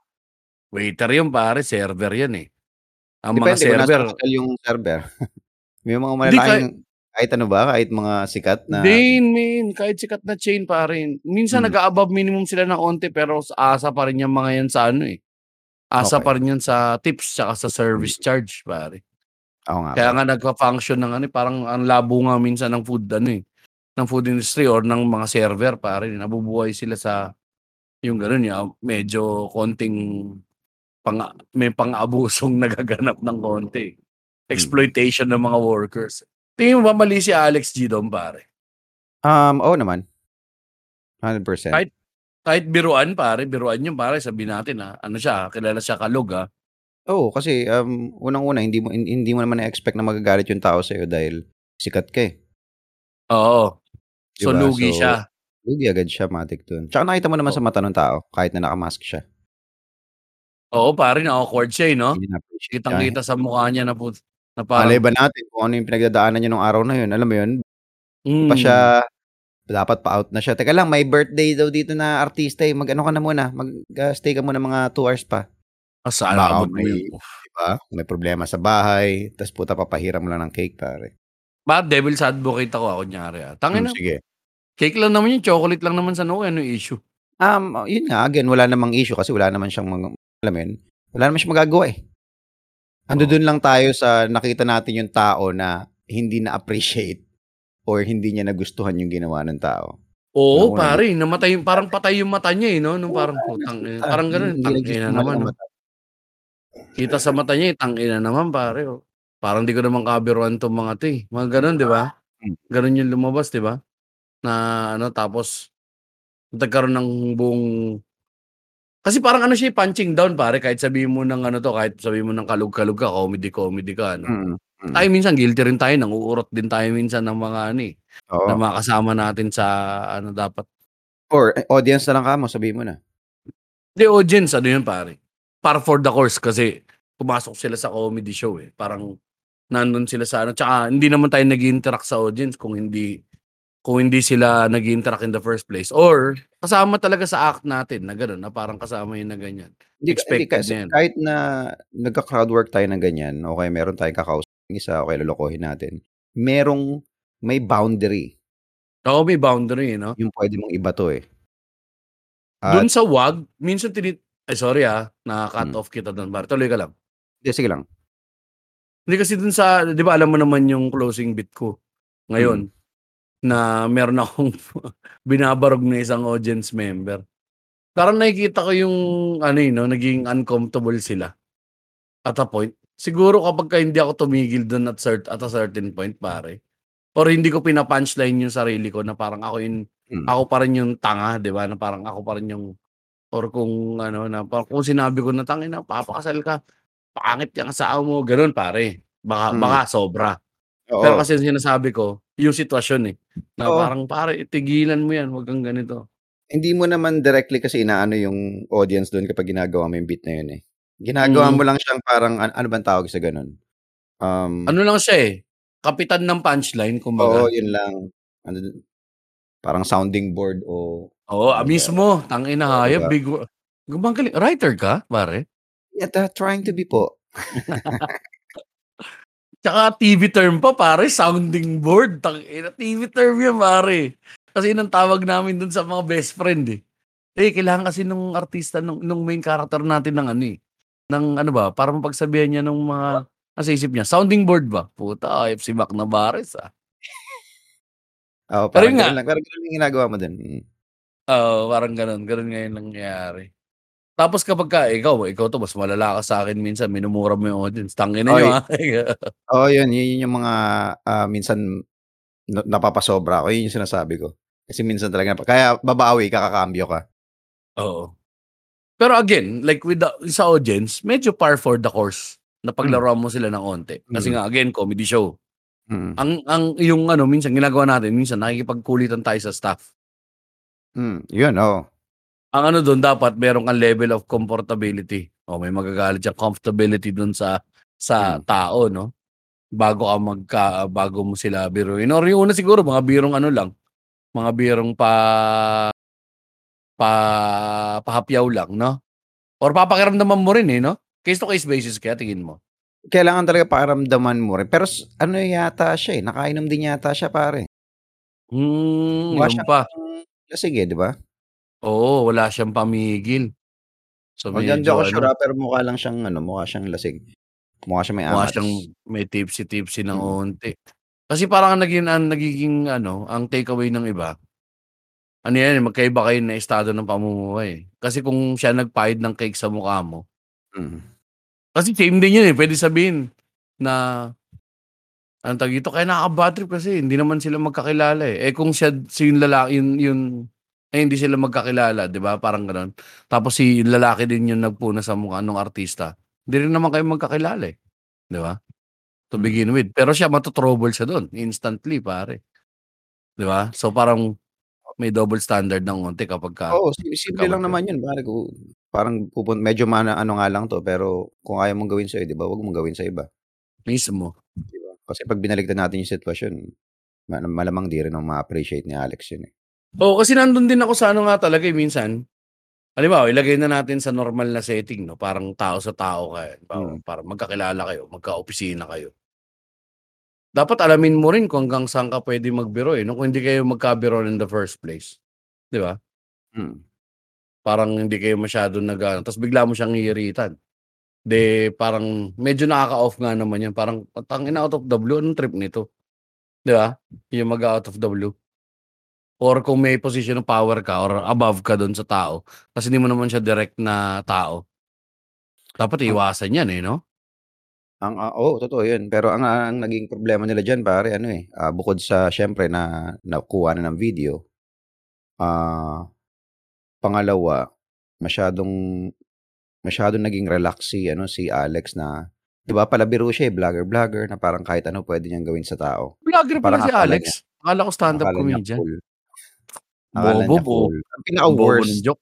Waiter yun pare, server yan, eh. Ang mga Depende kung nasa server hotel yung server. May mga Hindi kay malalaking kahit ano ba, kahit mga sikat na Din men, kahit sikat na chain pare. Minsan Mm. nag-a-above minimum sila ng onti pero asa pa rin yang mga yan sa ano, eh, asa Okey. pa rin yan sa tips tsaka sa service charge pare. Oo nga Kaya nga nagfa-function ng ano, eh, parang ang labo nga minsan ng food ano, eh, ng food industry or ng mga server pare, nabubuhay sila sa yung gano'n, yung medyo konting pang may pang-abusong nagaganap ng konti. Mm. Exploitation ng mga workers. Tingin mo ba mali si Alex G dun pare? Um, oo naman. 100%. Kahit Kahit biruan pare, biruan yun pare sabihin natin, ah, ano siya, kilala siya kalog, ah. Oo, kasi, um, unang-una hindi mo hin hindi mo naman na-expect na magagalit yung tao sa'yo dahil sikat ka, eh. Oo. 'Di So, lugi So, siya. lugi agad siya matic dun. Tsaka nakita mo naman Oo. sa mata nung tao kahit na naka-mask siya. Oo, pare na-awkward siya, eh, 'no? Hindi niya na-appreciate niya. Kitang-kita sa mukha niya na put na Malay parang ba natin kung ano yung pinagdadaanan niya nung araw na yun, alam mo yun? Di pa siya Hmm. dapat pa-out na siya. "Teka lang, may birthday daw dito na artista, eh, mag-ano ka na muna, mag, ah, stay ka muna mga 2 hours pa." Ah, Baka mo may yun. 'di ba, may problema sa bahay, tas puta papahiram mo lang ng cake, pare. Ba, devil's advocate ako, ah, kunyari, ah. Hmm, Tangina, sige. cake lang naman yun, chocolate lang naman sa noo, eh, anong issue? Um, yun nga, again, wala namang issue kasi wala naman siyang mga alam mo yun, wala naman siyang magagawa, eh. Oo. Andudun lang tayo sa nakita natin yung tao na hindi na-appreciate or hindi niya nagustuhan yung ginawa ng tao. Oo, Unang-una pare, namatay yung parang patay yung mata niya, eh, 'no? Nung parang putang nakita, parang hindi tangina naman, 'no? Kita sa mata niya, eh, tangina naman pare, oh. Parang di ko naman kabiruan 'tong mga 'to, eh. Mga gano'n, 'di ba? Hmm. Gano'n yung lumabas, 'di ba? Na ano, tapos nagkaroon ng buong kasi parang ano siya, eh, punching down pare kahit sabihin mo ng ano 'to, kahit sabihin mo ng kalog-kalog ka, comedy-comedy ka, ano. Mm, Tayo mm. minsan guilty rin tayo, nanguurot din tayo minsan ng mga ano, eh, ng Oo. mga kasama natin sa ano dapat Or audience na lang kamo, sabihin mo na. Hindi, audience ano yun pare, par for the course kasi pumasok sila sa comedy show, eh. Parang nandun sila sa ano, tsaka hindi naman tayo nag-i-interact sa audience kung hindi kung hindi sila nag-i-interact in the first place or kasama talaga sa act natin na gano'n, na parang kasama yun na ganyan. Hindi hindi Expected kasi na yan. kahit na nagka-crowd work tayo ng ganyan o kaya meron tayong kakausaping isa o kaya lolokohin natin, merong may boundary. Oo, may boundary, eh, 'no? Yung puwede mong ibato, eh. Dun At sa 'wag, minsan tini ay sorry, ah, na-cut Hmm. off kita dun pare, tuloy ka lang. Hindi, sige lang. Hindi kasi dun sa 'di ba alam mo naman yung closing bit ko ngayon, Mm. Na meron akong binabarog na isang audience member. Parang nakikita ko yung ano, eh, 'no, naging uncomfortable sila at a point. Siguro kapagka hindi ako tumigil dun at cert at a certain point pare, or hindi ko pina-punchline yung sarili ko na parang ako yung Mm. ako pa rin yung tanga, 'di ba, na parang ako pa rin yung or kung ano na parang kung sinabi ko na, "Tangina, papakasal ka, pangit yang asawa mo," gano'n pare. Baka Mm. baka sobra. Pero Oo. kasi ang sinasabi ko, yung sitwasyon, eh, na Oo. parang, "Pare, tigilan mo yan, 'wag kang ganito." Hindi mo naman directly kasi inaano yung audience dun kapag ginagawa mo yung beat na yun, eh. Ginagawa mo Mm. lang siyang parang an ano bang tawag sa gano'n? Um Ano lang siya, eh, kapitan ng punchline Oo, kumbaga. yun lang. Ano dun, parang sounding board o Oo, ah, ano ba? mismo. Tangina, Oo, 'di hayop ba? bigo gumagaling writer ka, pare? Yeah, ta trying to be po. Tsaka TV term pa pare, sounding board, tangina, TV term yan pare. Kasi yun ang tawag namin dun sa mga best friend, eh. Eh, kailangan kasi nung artista nung nung main character natin ng ano, eh, ng ano ba, para mapagsabihan niya nung mga nasa isip niya, sounding board ba? Puta, si Mac Navarez, ah. Oo, Pero parang yun nga gano'n lang. Parang gano'n yung ginagawa mo dun. Oo, parang gano'n. Gano'n nga yung nangyayari. Tapos kapagka ikaw ikaw 'to mas malala ka sa'kin minsan minumura mo yung audience, tangina niyo, Oy. ah. Oo, yun. Yun yung mga, ah, minsan na napapasobra ako, yun yung sinasabi ko. Kasi minsan talaga kaya babawi ka, kakambyo ka. Oo. Pero again, like with the sa audience, medyo par for the course na Hmm. paglaruan mo sila ng onti. Kasi Mm. nga again, comedy show. Mm. Ang ang yung ano minsan ginagawa natin, minsan nakikipagkulitan tayo sa staff. Hmm, yun, oo. Ang ano dun dapat meron kang level of comfortability. O may magagalit diyang comfortability dun sa sa Mm. tao 'no, bago ka magka bago mo sila biruin or yung una siguro mga birong ano lang, mga birong pa pa pahapyaw lang 'no? Or papakiramdaman mo rin, eh, 'no? Case to case basis kaya tingin mo? Kailangan talaga pakiramdaman mo rin. Pero ano yata siya, eh, nakainom din yata siya, pare. Hmm, Mukha yun siyang pa. lasing, eh, 'di ba? Oo, wala siyang pamigil. So O di di medyo ako sure, ano ah, pero mukha lang siyang ano, mukha siyang lasing. Mukha siyang may mukha angas. siyang may tipsy-tipsy ng Mm. onti. Kasi parang ang naging ang nagiging ano, ang takeaway ng iba ano yan, eh, magkaiba kayo ng estado ng pamumuhay, eh. Kasi kung siya nagpahid ng cake sa mukha mo Mm. kasi same din yun, eh, puwede sabihin na anong tawag dito, kaya nakaka-bad trip kasi hindi naman sila magkakilala, eh. Eh, kung siya si yung lalaki yun yun Eh, hindi sila magkakilala, 'di ba, parang gano'n. Tapos si lalaki din yung nagpuna sa mukha nung artista. Hindi rin naman kayo magkakilala, eh, 'di ba? To Hmm. begin with. Pero siya mato-trouble siya do'n instantly, pare. 'Di ba? So, parang may double standard ng onti kapagka Oo, si simple lang naman 'yun pare parang pupun medyo mana ano nga lang 'to, pero kung ayaw mong gawin sa'yo, 'di ba, 'wag mong gawin sa iba. Mismo. 'Di ba? Kasi 'pag binaligtad natin yung sitwasyon, ma malamang di rin naman ma-appreciate ni Alex 'yun, eh. Oo, kasi nandun din ako sa ano nga talaga, eh, minsan. Halimbawa, ilagay na natin sa normal na setting 'no, parang tao sa tao kayo, halimbawa, Mm. parang magkakilala kayo, magka-opisina kayo. Dapat alamin mo rin kung hanggang saan ka puwede magbiro, eh, 'no, kung hindi kayo magkabiro in the first place, 'di ba? Mm. Parang hindi kayo masyadong nag-aano, ta's bigla mo siyang iiritan. 'Di parang medyo nakaka-off nga naman 'yun, parang tangina out of the blue, anong trip nito? 'Di ba? Yung mag-a-out of the blue. Or kung may position of power ka or above ka dun sa tao, ta's hindi mo naman siya direct na tao. Dapat iwasan 'yan, eh, 'no? Ang, ah, oo, totoo 'yun. Pero ang, ah, ang naging problema nila diyan pare ano, eh, ah, bukod sa siyempre na nakuha na ng video, ah, pangalawa, masyadong masyadong naging relax si ano, si Alex na 'di ba palabiro siya, eh, vlogger-vlogger na parang kahit ano puwede niyang gawin sa tao. Vlogger pala Parang si Alex? niya Akala ko stand-up comedian. cool. Akala Bobo niya o cool. Ang bobo ng pinaka-worst joke.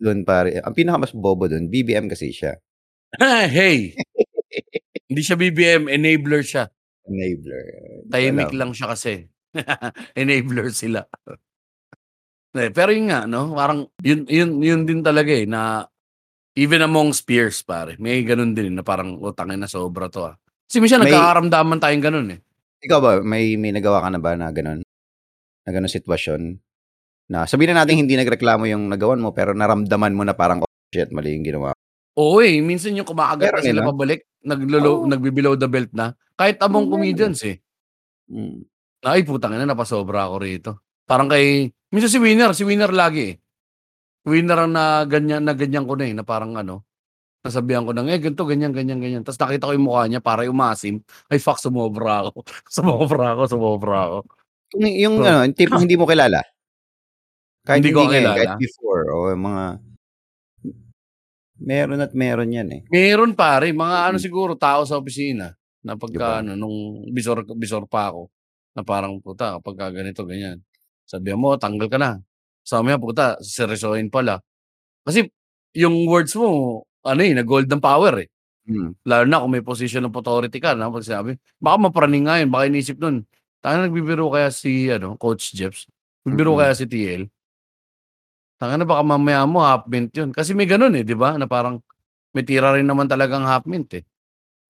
dun pare, ang pinaka mas bobo dun, BBM kasi siya. Hey! Hindi siya BBM, enabler siya. Enabler, Tahimik lang siya kasi. Enabler sila. Eh, pero yun nga 'no, parang yun yun yun din talaga, eh, na even amongst peers pare, may gano'n din na parang, "Oh, tangina sobra 'to, ah." Kasi minsan May nagkakaramdaman tayong gano'n, eh. Ikaw ba, may may nagawa ka na ba na gano'n? Na gano'ng sitwasyon? Na sabihin na nating hindi nagreklamo yung nagawan mo, pero naramdaman mo na parang, "Oh, shit mali yung ginawa ko." Oo, eh, minsan yung kumakagat na sila 'no? pabalik, naglolo Oo. nagbe-below the belt na, kahit among eh. comedians, eh. Mm. Ay, putang ina napasobra ako rito. Parang kay minsan si Winner, si Winner lagi, eh. Winner ang na ganyan na ganyan ko na, eh, na parang ano, nasabihan ko ng, "Eh, ganito, ganyan, ganyan, ganyan." Ta's nakita ko yung mukha niya para umasim, ay fuck sumobra ako. Sumobra ako, sumobra ako. Yung So ano, yung tipong hindi mo kilala? Kahit Hindi hindi ko ngayon, kahit kilala? before o mga meron at meron 'yan, eh. Meron pare, mga ano Mm. siguro tao sa opisina na pagka ba? ano, nung bisor bisor pa ako, na parang, "Puta kapagka ganito, ganyan." Sabihan mo, "Tanggal ka na." Ta's mamaya puta seseryosohin pala. Kasi yung words mo ano, eh, na-golden power, eh. Mm. Lalo na kung may position of authority ka na 'pag sinabi baka mapraning nga yun, baka iniisip nun, "Tangina nagbibiro kaya si ano, Coach Jeps? Nagbibiro Mm. kaya si TL?" Tangina baka mamaya mo half mint yun. Kasi may gano'n, eh, 'di ba, na parang may tira rin naman talagang half mint, eh.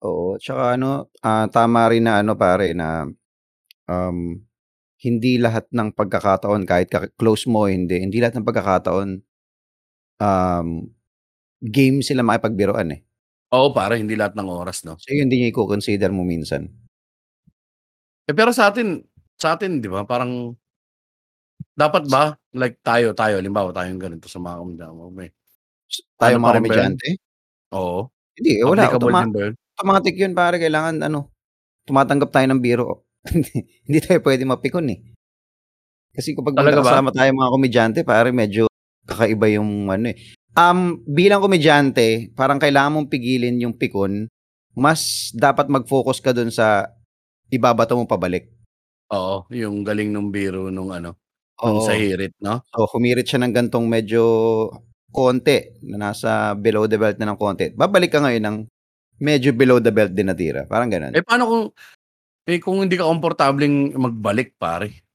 Oo, tsaka ano, ah, tama rin na ano pare na, um, hindi lahat ng pagkakataon kahit ka close mo o hindi, hindi lahat ng pagkakataon, um, game sila makipagbiruan, eh. Oo, pare hindi lahat ng oras 'no. So yun din yung iko-consider mo minsan. Eh, pero sa'tin sa'tin 'di ba parang dapat ba like tayo tayo halimbawa tayong ganito sa mga kamag-anak may Tayo ano mga komedyante? Oo. Hindi, eh, wala automa automatic yun pare kailangan ano, tumatanggap tayo ng biro. Hindi tayo puwedeng mapikon, eh. Kasi kapag Talaga ba? magkakasama tayong mga komedyante pare medyo kakaiba yung ano, eh. Um, bilang komedyante parang kailangan mong pigilin yung pikon, mas dapat mag-focus ka dun sa ibabato mo pabalik. Oo, yung galing nung biro nung ano, Oo. sa hirit 'no? So, humirit siya ng gan'tong medyo konti na nasa below the belt na ng konti, babalik ka ngayon ng medyo below the belt din na tira, parang gano'n. Eh, paano kung eh, kung hindi ka komportableng magbalik pare?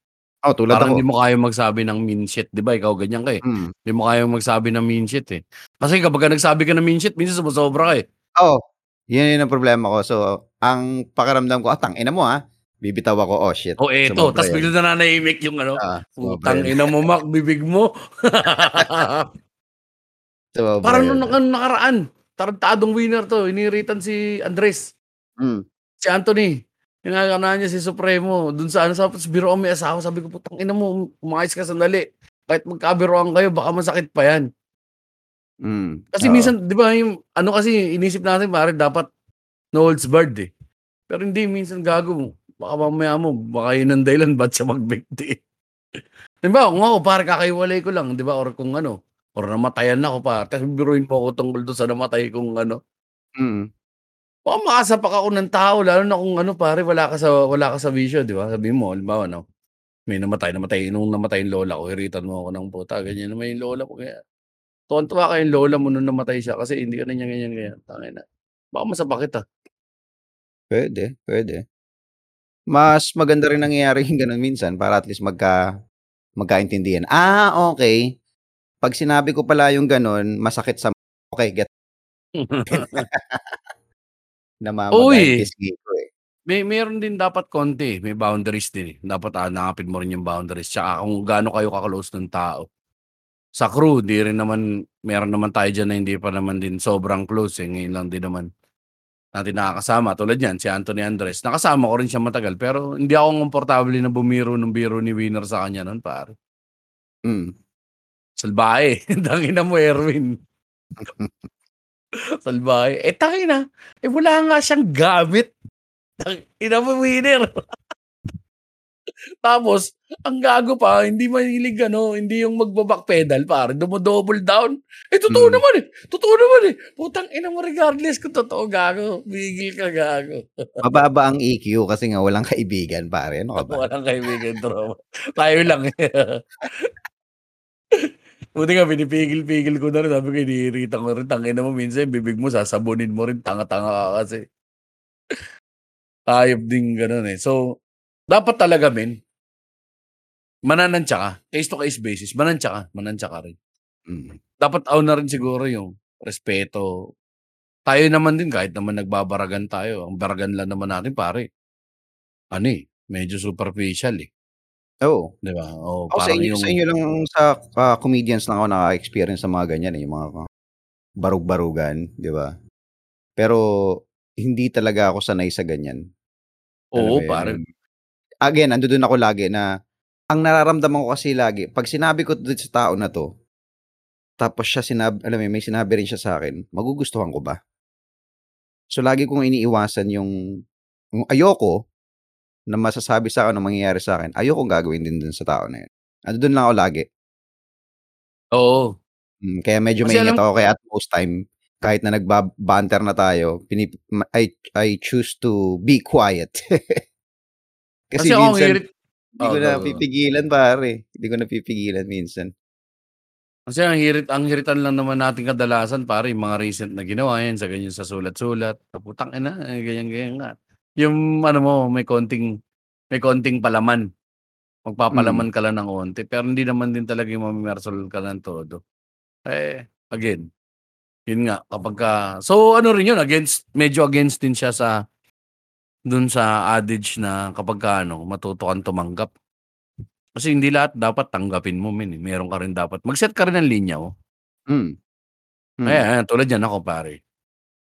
Oh, tulad Parang ako. hindi mo kayang magsabi ng mean shit, 'di ba ikaw ganyan ka, eh. Mm. Hindi mo kayang magsabi ng mean shit, eh. Kasi kapagka nagsabi ka ng mean shit minsan sumosobra ka, eh. Oo, yun yun ang problema ko. So, ang pakiramdam ko, "Ah, tangina mo, ah." Bibitaw ako, "Oh, shit, Oh, eto sumobra ta's yun." biglang nananahimik yung ano, putang yun. ina mo Mac, bibig mo. Parang nung naka nakaraan, tarantadong winner 'to, iniritan si Andres. Hmm. Si Anthony, kinakanahan niya si Supremo dun sa ano, tapos biruan may asawa, sabi ko, "Putang ina mo, umayos ka sandali. Kahit magkabiruan kayo baka masakit pa yan." Hmm, Kasi oo. minsan 'di ba yung ano kasi inisip natin pare dapat no holds barred, eh. Pero hindi minsan gago mo, baka mamaya mo baka yun ang dahilan ba't siya magbigti. Halimbawa kung ako pare kakahiwalay ko lang 'di ba or kung ano, or namatayan ako pare tapos biruin mo ako tungkol dun sa namatay kong ano. Mm. Baka makasapak ako ng tao lalo na kung ano pare wala ka sa wala ka sa bisyo 'di ba? Sabihin mo halimbawa 'no, may namatay namatay nung namatay yung lola ko hiritan mo ako ng puta ganyan naman yung lola ko kaya tuwang-tuwa ka yung lola mo nung namatay siya kasi hindi ka na niya ganyan ganyan, tangina. Baka masapak kita. Puwede, puwede. Mas maganda rin nangyayari yung gano'n minsan para at least magka magkaintindihan. Ah, okey. 'Pag sinabi ko pala yung gano'n masakit sa okey get Namamaga yung Uy. pisngi ko, eh. May meron din dapat konti, may boundaries din, eh. Dapat hahanapin mo rin yung boundaries tsaka kung gaano kayo ka-close nung tao. Sa crew di rin naman meron naman tayo diyan na hindi pa naman din sobrang close, eh, ngayon lang din naman natin nakakasama tulad niyan si Anthony Andres, nakasama ko rin siya matagal pero hindi ako komportable na bumiro ng biro ni Winner sa kanya nun pare. Mm. Salbahe, tangina mo Erwin. Salbahe, eh, tangina, eh, wala nga siyang gamit. Tangina mo Winner. Tapos ang gago pa hindi mahilig ano, hindi yung magba-back pedal pare dumo-double down. Eh, totoo Mm. naman, eh, totoo naman, eh. Putang ina mo regardless kung totoo gago, tumigil ka gago. Mababa ang EQ kasi nga walang kaibigan pare, ano ka ba? Walang kaibigan tropa, tayo lang, eh. Buti nga pinipigil-pigil ko na rin sabi ko iniiritan ko rin, tangina mo minsan bibig mo sasabunin mo rin tanga-tanga ka kasi. Hayop din gano'n, eh. So, dapat talaga men mananansya ka, case to case basis, manansya ka, manansya ka rin. Mm. Dapat ano na rin siguro yung respeto. Tayo naman din kahit naman nagbabaragan tayo, ang baragan lang naman natin pare ano, eh, medyo superficial, eh. Oo. 'Di ba? Oo, Ako sa parang inyo yung sa inyo lang sa, ah, comedians lang ako naka-experience ng mga ganyan, eh, yung mga barug-barugan, 'di ba? Pero hindi talaga ako sanay sa ganyan. Alam Oo, mo yun, pare. again nandodo'n ako lagi na ang nararamdaman ko kasi lagi 'pag sinabi ko dun sa tao na 'to tapos siya sinab alam mo may sinabi rin siya sa'kin, magugustuhan ko ba? So, lagi kong iniiwasan yung yung ayoko na masasabi sa'kin o mangyayari sa'kin, ayokong gagawin din dun sa tao na yun. Nandodo'n lang ako lagi. Oo. Mm, kaya medyo Kasi maingat alam ako kaya at most time kahit na nagba banter na tayo pinip I I choose to be quiet. Kasi Kasi ako minsan hirit hindi oo, ko go, go. napipigilan pare, hindi ko napipigilan minsan. Kasi ang hirit ang hiritan lang naman natin kadalasan pare yung mga recent na ginawa, yan sa ganyan sa sulat-sulat, na putang ina, eh, ganyan-ganyan nga. Yung ano mo may konting may konting palaman. Mm. Magpapalaman ka lang ng onti pero hindi naman din talaga yung mame-mersonal ka ng todo. Eh, again, yun nga kapagka so ano rin yun against medyo against din siya sa dun sa adage na kapagka ano matuto kang tumanggap. Kasi hindi lahat dapat tanggapin mo men, eh, meron ka rin dapat mag-set ka rin ng linya mo. Hmm. Mm. Ayan, tulad niyan ako pare.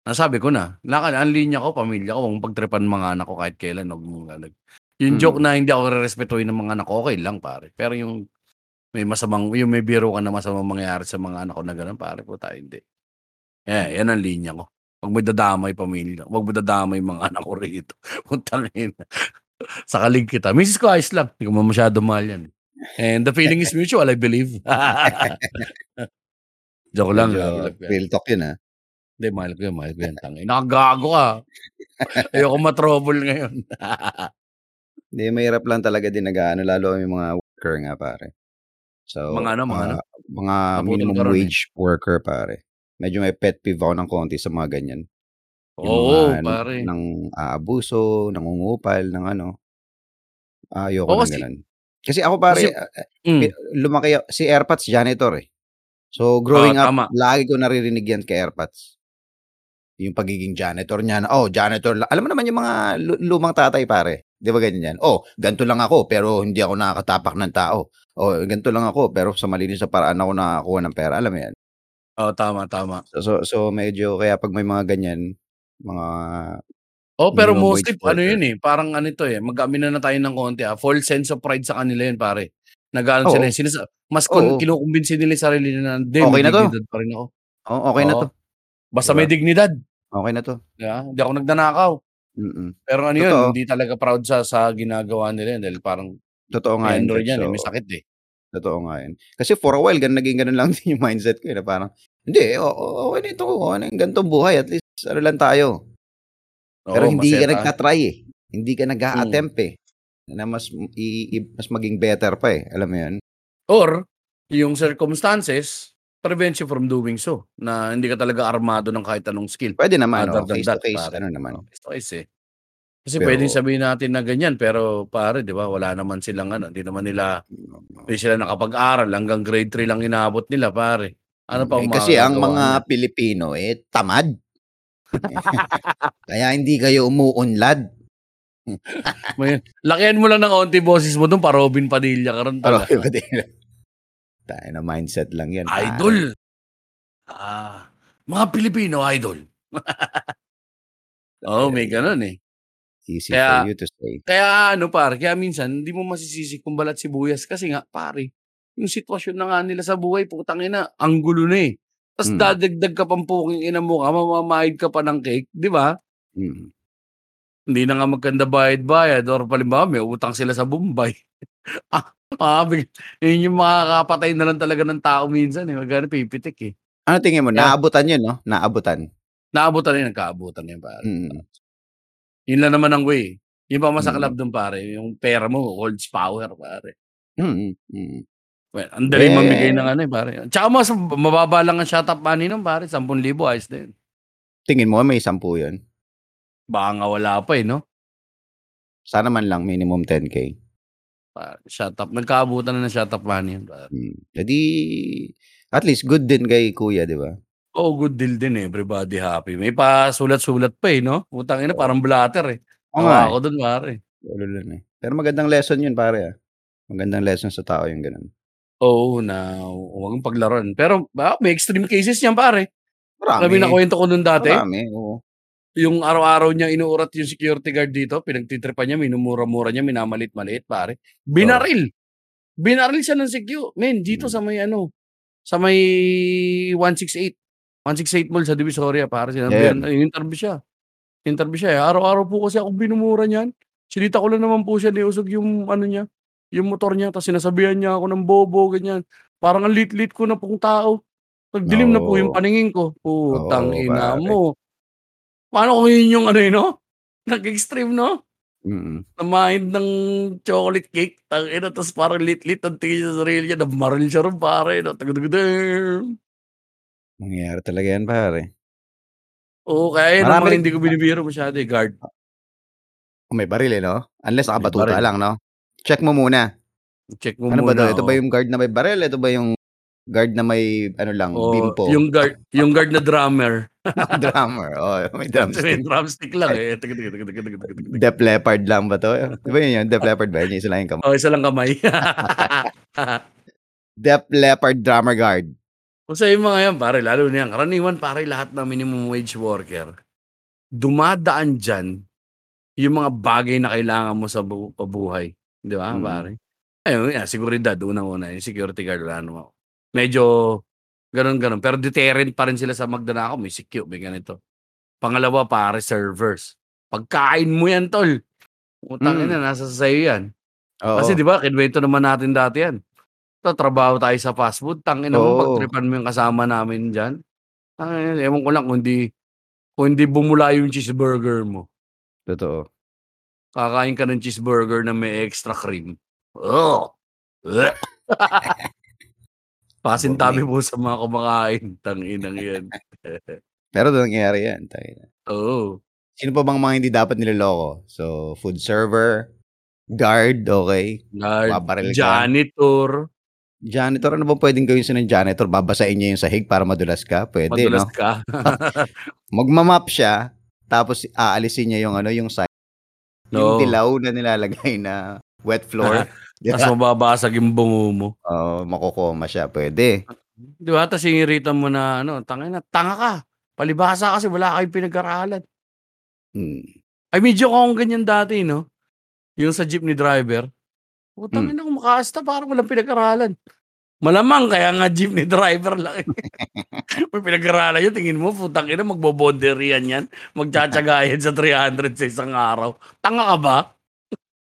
Nasabi ko na, naka ang linya ko pamilya ko, wag mong pagtripan mga anak ko kahit kailan, wag mong lalag yung joke Mm. na hindi ako rerespetuhin ng mga anak ko, okey lang pare. Pero yung may masamang yung may biro ka na masamang mangyayari sa mga anak ko na gano'n pare, puta hindi. Eh, yan ang linya ko. Wag mo idadamay pamilya, wag mo idadamay mga anak ko rito, putang ina. Sakalig kita. Misis ko ayos lang, hindi ko naman masyadong mahal yan. And the feeling is mutual, I believe. Joke lang, Medyo real talk yun, ah. Hindi, mahal ko yan, mahal ko yan, tangina ka, gago ka. Ayoko ma-trouble ngayon. Hindi, mahirap lang talaga din nag-aano lalo yung mga worker nga pare. So, Mga ano, mga ano? ah, mga Naputol minimum eh. wage worker pare. Medyo may pet peeve ako ng konti sa mga ganyan. Yung Oo, mga pare. nang aabuso, nangungupal, ng ano. Ayoko Oo, ng kasi gano'n. Kasi ako pare, kasi ah, ah, pi lumaki si Airpods janitor, eh. So, growing up tama. lagi ko naririnig yan kay Airpods. Yung pagiging janitor niya "Oh, janitor la" alam mo naman yung mga lu lumang tatay pare, 'di ba ganyan yan? "Oh, ganito lang ako pero hindi ako nakakatapak ng tao. Oh, ganito lang ako pero sa malinis na paraan ako nakakakuha ng pera." Alam mo yan? Oo, tama, tama. So so so medyo kaya 'pag may mga ganyan, mga Oo, pero minimum mostly ano worker. yun, eh, parang ano ito, eh, mag-amin na tayo ng konti, ah, false sense of pride sa kanila yun pare. Nag-aano sila, Oo. eh, sinasa mas kon Oo. kinukumbinsi nila yung sarili nila na, "Hindi, Okey may na 'to. dignidad pa rin ako." Oo, okey na Oo. 'to. Basta 'Di may ba? dignidad. Okey na 'to. 'Di ba? Hindi ako nagnanakaw. Mm. Pero ano yun, Totoo. hindi talaga proud sa sa ginagawa nila yun dahil parang Totoo nga may yun, ano rin Fred. yan, eh, may So sakit, eh. Totoo nga 'yan. Kasi for a while gan naging gano'n lang din yung mindset ko, eh, na parang, "Hindi, o okey na ito, okey na yung ganitong buhay at least ano lang tayo." Pero Oo, hindi ka masaya tayo. nagta-try, eh. Hindi ka Hmm. nag-a-attempt, eh, na mas i i mas maging better pa, eh, alam mo 'yun? Or yung circumstances prevents you from doing so, na hindi ka talaga armado ng kahit anong skill. Puwede naman, Other oo, than face to that, face pare. ano naman. Oo, face to face, eh. Kasi Pero sabihin natin na ganyan, pero pare 'di ba, wala naman silang ano, hindi naman nila hindi sila nakapag-aral, hanggang grade 3 lang inaabot nila pare. Ano pa Eh, kasi ang mga? Pilipino, eh, tamad. Kaya hindi kayo umuunlad. May lakihan mo lang ng onti boses mo dun, pa-Robin Padilla ka ron pala. Robin Padilla. Tangina mindset lang 'yan, pare. Idol. Ah, mga Pilipino idol. Oo, may gano'n, eh. Easy Kaya for you to say. kaya ano pare, kaya minsan hindi mo masisisi kung balat sibuyas kasi nga pare, yung sitwasyon na nga nila sa buhay putang ina, ang gulo na, eh. Tas Hmm. dadagdag ka pang puking ina mo ka, mamamahid ka pa ng cake, 'di ba? Mm. Hindi na nga magkanda bayad-bayad or halimbawa may utang sila sa Bombay. Ah, ah, yun yung makakapatay na lang talaga ng tao minsan, eh, magkano pipitik, eh. Ano tingin mo, Kaya naabutan 'yun 'no, naabutan? Naabutan na yun, nagkaabutan na yun pare. Mm. Yun lang naman ang way. Yun pa masaklap Mm. dun pare, yung pera mo holds power pare. Mm, mm. Well, ang daling mamigay Eh ng ano, eh, pare. Tsaka mas mababa lang ang shut up money nun pare, 10,000 ayos yun. Tingin mo may 10 'yun? Baka nga wala pa, eh, 'no? Sana man lang minimum 10K. Pare, shut up nagkaabutan na ng shut up money yun pare. Hmm, eh, di at least good din kay kuya, 'di ba? Oo, good deal din, eh, everybody happy. May pasulat-sulat pa, eh, 'no? Putang ina Oo. parang blatter, eh. Oo Tawa nga, ako eh. dun pare. Lalo lang, eh. Pero magandang lesson 'yun pare, ah. Magandang lesson sa tao yung gano'n. Oo, na huwag mong paglaruan. Pero ba may extreme cases niyan pare. Alam mo yung Marami. nakuwento ko nun dati? Marami, oo. Yung araw-araw niyang inuurat yung security guard dito, pinagtitripan niya, minumura-mura niya, minamalit-maliit pare. Oo. Binaril. Binaril siya ng secu men, dito Hmm. sa may ano, sa may 168. 168 Mall sa Divisoria pare sinabihan Ayan. in-interview siya. Interview siya, eh, "Araw-araw po kasi akong binumura niyan. Sinita ko lang naman po siya, niusog yung ano niya, yung motor niya tapos sinasabihan niya ako ng bobo, ganyan. Parang ang liit-liit ko na pong tao. Nagdilim na po yung Oo. paningin ko." Putang Oo, ina pare. mo. Paano kung yun yung ano, eh, 'no? Nag-extreme 'no? Mm. Namahid ng chocolate cake, tangina tapos parang liit-liit ang tingin niya sa sarili niya, nabaril siya ron pare 'no, tagadagada. Mangyayari talaga 'yan pare. Oo, kaya yan ang Marami mga rin hindi ko binibiro masyado, eh, guard. May baril, eh, 'no? Unless May nakabatuta baril. lang 'no? Check mo muna. Check mo Ano ba 'to, muna, ito ba oo. yung guard na may baril, ito ba yung guard na may ano lang, Oo, bimpo? yung guard yung guard na drummer. Drummer, oo, may Kasi may drumstick. drumstick lang, eh, tiga, tiga, tiga, tiga, tiga, tiga, tiga. Def Leppard lang ba 'to? 'Di ba yun yun, Def Leppard ba yun, yung isa lang yung kamay? Oo, isa lang kamay. Def Leppard drummer guard. Kung sa yung mga yan pare, lalo na yan, karaniwan pare lahat ng minimum wage worker, dumadaan diyan yung mga bagay na kailangan mo sa bu pabuhay, 'di ba Mm. pare? Ayun nga, seguridad unang-una, yung security guard wala naman. Medyo gano'n-gano'n, pero deterrent pa rin sila sa magnanakaw, may secu, may ganito. Pangalawa pare, servers. Pagkain mo yan tol, putang Mm. ina nasa sa'yo yan. Kasi Oo. 'di ba kinuwento naman natin dati yan. Tatrabaho tayo sa fast food, tangina mo Oo. pagtripan mo yung kasama namin diyan. Tangina, ewan ko lang kung hindi kung hindi bumula yung cheeseburger mo. Totoo. Kakain ka ng cheeseburger na may extra cream. Ugh! Blech! Pasintabi po sa mga kumakain, tanginang yan. Pero nangyayari yan, tangina. Oo. Sino pa bang mga hindi dapat niloloko? So, food server, guard, okey. Guard, Babaril ka. janitor. Janitor, ano bang puwedeng gawin sa ng janitor? Babasahin niya yung sahig para madulas ka? Puwede, Madulas 'no? ka. Magma-mop siya, tapos aalisin niya yung ano, yung sa yung Oo. dilaw na nilalagay na wet floor, ba? mababasag yung bungo mo. Oo, makokoma siya, puwede. 'Di ba, tas iingiritan mo na ano, "Tangina, tanga ka, palibhasa kasi wala kayong pinag-aralan." Hmm. Ay medyo akong ganyan dati 'no, yung sa jeepney driver. Putang Hmm. ina kung makaasta parang walang pinag-aralan. Malamang kaya nga jeepney driver lang, eh. May pinag-aralan yun tingin mo putang ina magbo-bonderyan yan, magtiyatiyaga yan sa 300 sa isang araw. Tanga ka ba?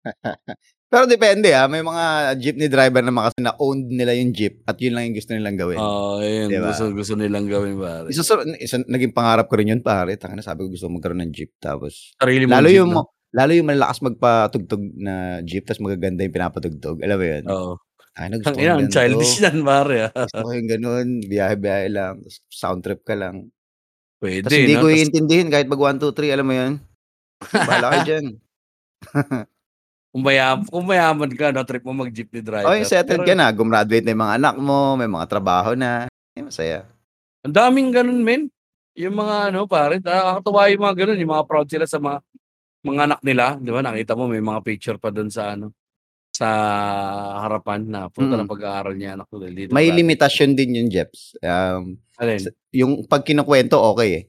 Pero depende, ah, may mga jeepney driver naman kasi na owned nila yung jeep at yun lang yung gusto nilang gawin. Oo, ayun. 'Di ba? Gusto gusto nilang gawin, pare. Isa sa isa naging pangarap ko rin yun, pare. Tangina, sabi ko gusto ko magkaroon ng jeep tapos Sarili mong lalo jeep, yung no? Lalo yung malalakas magpatugtog na jeep tapos magaganda yung pinapatugtog, alam mo yun? Oo. Tangina, gusto ko Tangina, ng ang childish niyan, pare, ah. Gusto ko yung gano'n, biyahe-biyahe lang, sound trip ka lang. Puwede, Tapos hindi no? ko Tas iintindihin kahit mag 1, 2, 3, alam mo yun? Bahala kayo diyan. Kung mayam kung mayaman ka 'no, trip mo mag-jeepney driver. Oo, yung settled Pero ka na, gumraduate na yung mga anak mo, may mga trabaho na, eh, masaya. Ang daming gano'n, men. Yung mga ano, pare, nakakatuwa yung mga gano'n, yung mga proud sila sa mga mga anak nila, 'di ba? Nakita mo may mga picture pa do'n sa ano, sa harapan na, "Puta Mm. napag-aaral niya anak ko dito May siya." limitasyon din yun, Jeps. Um, Alin? sa yung 'pag kinukuwento okey, eh,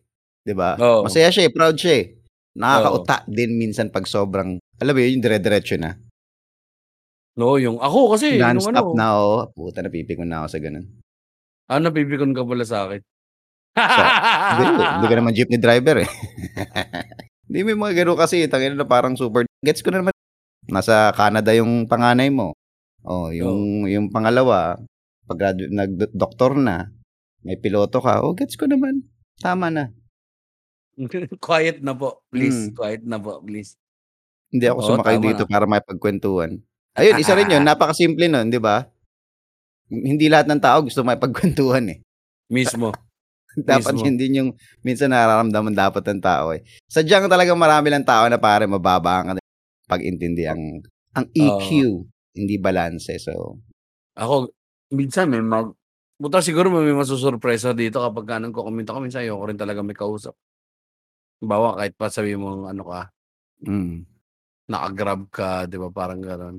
'di ba? Oo. Masaya siya, eh, proud siya, eh. Oo. Nakakauta din minsan 'pag sobrang alam mo yun, yung dire-diretso na. Oo, yung ako kasi nung Non-stop ano na, oo. Puta, napipikon na ako sa gano'n. Ah, napipikon ka pala sa'kin. Sa hindi, hindi ka naman jeepney driver, eh. Hindi, may mga gano'n kasi, tangina na parang super gets ko na naman. Nasa Canada yung panganay mo. Oh, yung yung pangalawa, pag-gradu nag-doktor na, may piloto ka, oh, gets ko naman. Tama na. Quiet na po, please. Hmm. Quiet na po, please. Hindi ako Oo, sumakay dito na. para makipagkuwentuhan. Ayun, isa rin yun, napakasimple nun, 'di ba? Hindi lahat ng tao gusto makipagkuwentuhan, eh. Mismo. Dapat Mismo. yun din yung minsan nararamdaman dapat ng tao, eh. Sadyang talagang marami lang tao na pare mababa ang pag-intindi ang ang EQ, Oo. hindi balanse. So, Ako, minsan may mag buta siguro may masusurpresa dito kapagka nagko-comment ako, minsan ayoko rin talaga may kausap. Halimbawa, kahit pa sabihin mong ano ka, mm. naka-Grab ka, 'di ba, parang gano'n.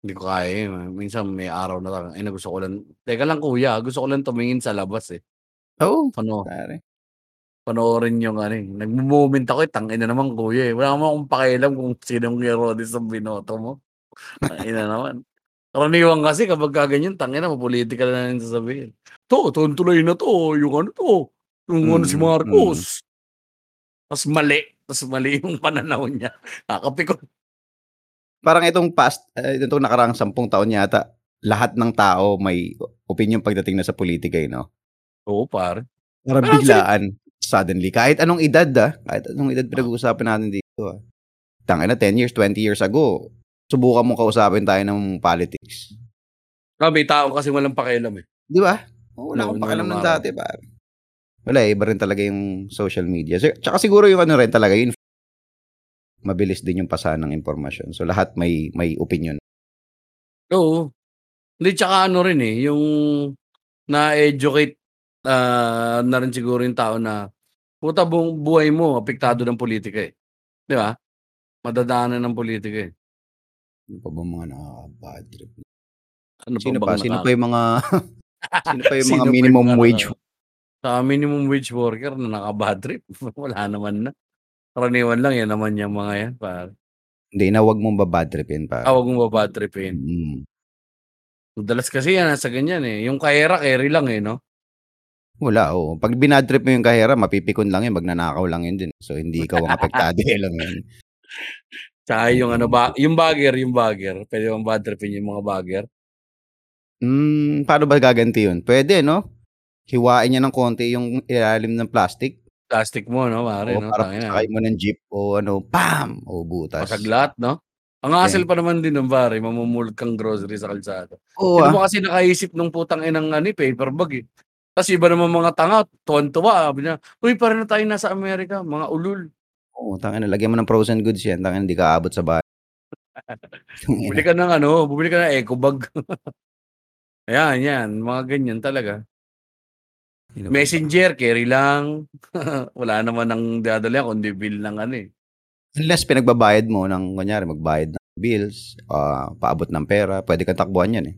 Hindi ko kaya, eh. Minsan may araw na talaga, "Ay, na gusto ko lang teka lang kuya, gusto ko lang tumingin sa labas, eh." Oo, Pano pare. panoorin yung ano, eh, nagmo-moment ako, eh, tangina naman kuya, eh. Wala naman akong pakialam kung sinong Kuya Rodis ang binoto mo. Tangina naman. Karaniwan kasi kapagka ganyan, tangina po-pulitikal na lang sasabihin. "'To, tuloy na 'to, yung ano 'to, yung ano si Mm, mm. Marcos." Tas mali, tas mali yung pananaw niya, nakakapikon. Parang itong past ah, itong nakaraang 10 taon yata, lahat ng tao may opinyon pagdating na sa pulitika, eh, 'no? Oo, pare. Pero actually biglaan, suddenly, kahit anong edad, ah, kahit anong edad Oo. pinag-uusapan natin dito, ah. Tangina 10 years, 20 years ago, subukan mong kausapin tayo ng politics. Ah, may tao kasing walang pakialam, eh. 'Di ba? Oo, wala Nung akong pakialam ng dati, pare. Wala, iba rin talaga yung social media. Tsaka siguro yung ano rin talaga, yung mabilis din yung pasahan ng impormasyon. So, lahat may may opinyon. Oo. Hindi, tsaka ano rin, eh, yung na-educate, ah, na rin siguro yung tao na, puta buong buhay mo apektado ng pulitika, eh. 'Di ba? Madadaanan ng pulitika, eh. Ano pa bang mga nakaka-bad trip? Ano pa Sino pa? bang Sino pa yung mga sino pa yung mga pa yung minimum mga wage naka sa minimum wage worker na naka-bad trip, wala naman na. Karaniwan lang, yan naman yang mga yan, pare. Hindi na 'wag mong ba-bad tripin, Ah, wag mong ba-bad tripin. Mm. Madalas kasi yan nasa ganyan, eh, yung kahera keri lang, eh, 'no? Wala, oo. 'Pag binad trip mo yung kahera, mapipikon lang yun, magnanakaw lang yun din. So, hindi ikaw ang apektado, eh, mo yun? Tsaka yung ano ba yung bagger yung bagger, puwede bang bad tripin yung mga bagger? Hmm, paano ba gaganti yun? Puwede, 'no? Hiwain niya ng konti yung ilalim ng plastic. Plastic mo, 'no, pare, Oo, 'no, para pagsakay mo ng jeep o ano, pam! O butas. lahat, 'no? Ang hassle pa naman din nun pare, mamumulot kang grocery sa kalsada. Oo, Sino ah. ba kasi nakaisip nung putang inang ano, eh, paper bag, eh. Tas iba naman mga tanga, tuwang-tuwa, sabi niya, "Uy, para na tayong nasa Amerika, mga ulul." Oo, tangina lagyan mo ng frozen goods yan, tangina hindi ka aabot sa bahay. Bumili ka ng ano, bumili ka ng eco bag. Ayan, yan, mga ganyan talaga. Messenger, keri lang. Wala naman ng dadalhan kundi bill ng ano, eh. Unless pinagbabayad mo ng kunyari magbayad ng bills, ah, paabot ng pera, puwede kang takbuhan yan, eh.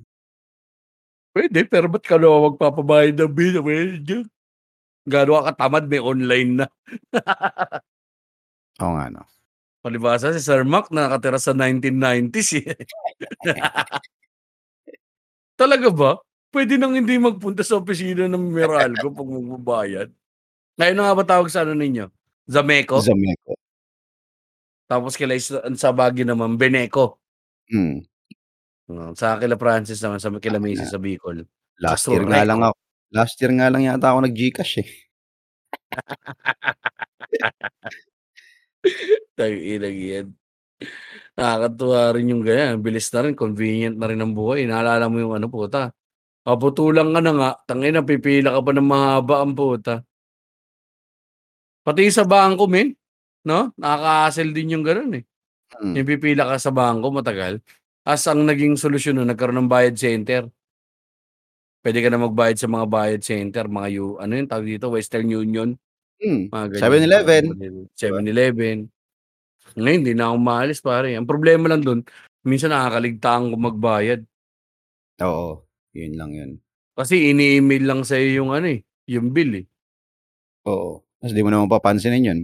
Puwede, pero ba't ka naman magpapabayad ng bill sa? Gaano ka katamad, may online na. Oo nga, 'no? Palibhasa si Sir Mac na nakatira sa 1990s, eh. Talaga ba? Puwede nang hindi magpunta sa opisina ng Meralco 'pag magbabayad? Ngayon na nga ba tawag sa ano ninyo, Zameco? Zameco. Tapos kila sa Baguio naman, Beneco. Mm. Oo, sa kila Francis naman, sa kila. Macy sa Bicol, Last year nga lang ako last year nga lang yata ako nag-GCash, eh. Tang-inang 'yan. Nakakatuwa rin yung ganyan, ang bilis na rin, convenient na rin ang buhay. Naalala mo yung ano, puta, paputulan ka na nga, tangina pipila ka pa ng mahaba ang puta. Pati sa bangko men, 'no, nakaka-hassle din yung gano'n, eh. Mm. Yung pipila ka sa bangko matagal, ta's ang naging solusyon nun nagkaroon ng bayad center. Puwede ka na magbayad sa mga bayad center, mga yu ano yun tawag dito, Western Union, Hmm, mga ganyan. 7-Eleven. Oo, 'Di ba? 7-Eleven. Ngayon hindi na ako maalis pare, ang problema lang dun, minsan nakakaligtaan kung magbayad. Oo, yun lang yun. Kasi ini-email lang sa'yo yung ano, eh, yung bill, eh. Oo, ta's di mo naman papansinin yun.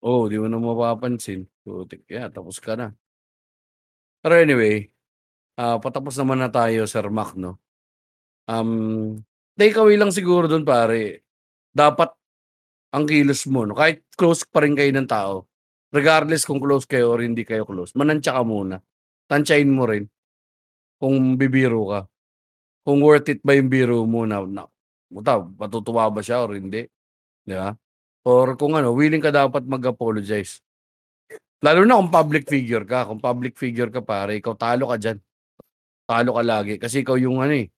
Oo, di mo na mapapansin. Putik ya, tapos ka na. Pero anyway, ah, patapos naman na tayo Sir Mac 'no. Um, take away lang siguro dun pare, dapat ang kilos mo 'no, kahit close pa rin kayo ng tao, regardless kung close kayo or hindi kayo close, manantya ka muna. Tantyahin mo rin kung bibiro ka. Kung worth it ba yung biro mo na na puta matutuwa ba siya or hindi, 'di ba? Or kung ano, willing ka dapat mag-apologize. Lalo na kung public figure ka, kung public figure ka pare, ikaw talo ka diyan. Talo ka lagi kasi ikaw yung ano, eh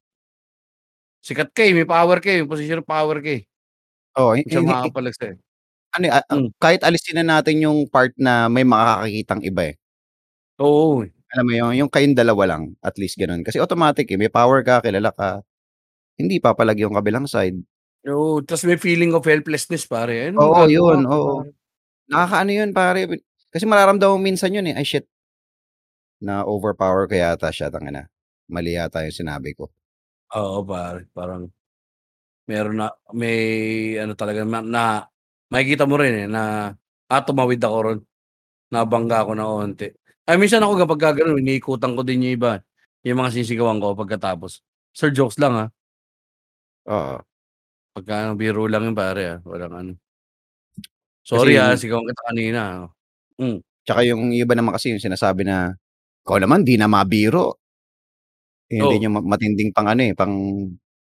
sikat ka, eh, may power ka, eh, may posisyon ng power ka, eh. Oo, hi Hindi siya hi hi makakapalag sa'yo. ano, eh, ah, Hmm. kahit alisin na natin yung part na may makakakitang iba, eh. Oo, eh. Alam mo yun, yung kayong dalawa lang, at least gano'n. Kasi automatic, eh, may power ka, kilala ka, hindi papalag yung kabilang side. Oo, ta's may feeling of helplessness pare, ano Oo, magagawa yun, ko oo. pare? Nakakaano yun pare, kasi mararamdaman mo minsan yun, eh, "Ay shit" na-overpower ko yata siya, tangina, mali yata yung sinabi ko. Oo pare, parang meron na may ano talaga na na makikita mo rin, eh, na, ah, tumawid ako ro'n. Nabangga ako ng onti. Ay minsan ako kapagka gano'n iniikutan ko din yung iba, yung mga sinisigawan ko pagkatapos. Sir, jokes lang, ah. Oo. Pagka ano, biro lang yun pare, ah, walang ano. Sorry, ah, yung sigawan kita kanina, ah. Hmm. Tsaka yung iba naman kasi yung sinasabi na, "Ikaw naman 'di na mabiro." Yun Oo. din yung ma matinding pang ano, eh, pang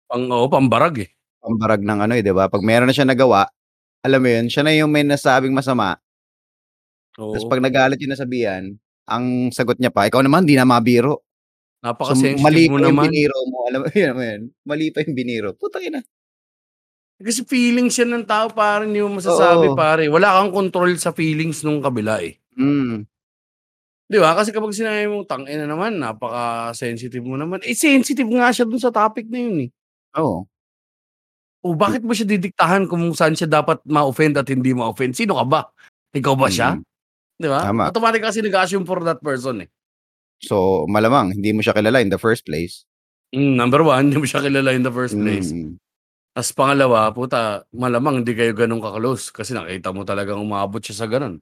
Pang oo, pambarag, eh. pambarag ng ano, eh, 'di ba? 'Pag meron na siyang nagawa, alam mo yun, siya na yung may nasabing masama. Ta's Oo. 'pag nagalit yung nasabihan, ang sagot niya pa, "Ikaw naman 'di na mabiro." So, Napaka-sensitive mali mo pa yung naman. biniro mo, alam mo yun, alam mo yun, mali pa yung biniro, putang ina. Kasi feelings yan ng tao pare, hindi mo masasabi Oo. pare. Wala kang kontrol sa feelings nung kabila, eh. Hmm. 'Di ba? Kasi kapag sinabi mong, "Tang-ina naman, napaka-sensitive mo naman." Eh, sensitive nga siya dun sa topic na yun, eh. Oo. Oh, bakit mo siya didiktahan kung saan siya dapat ma-offend at hindi ma-offend? Sino ka ba? Ikaw ba siya? Mm. 'Di ba? Tama. Automatic kasi nag-a-assume for that person, eh. So, malamang hindi mo siya kilala in the first place. Hmm, number 1, hindi mo siya kilala in the first place. Mm. Ta's pangalawa, puta, malamang hindi kayo gano'n ka-close kasi nakita mo talagang umaabot siya sa gano'n.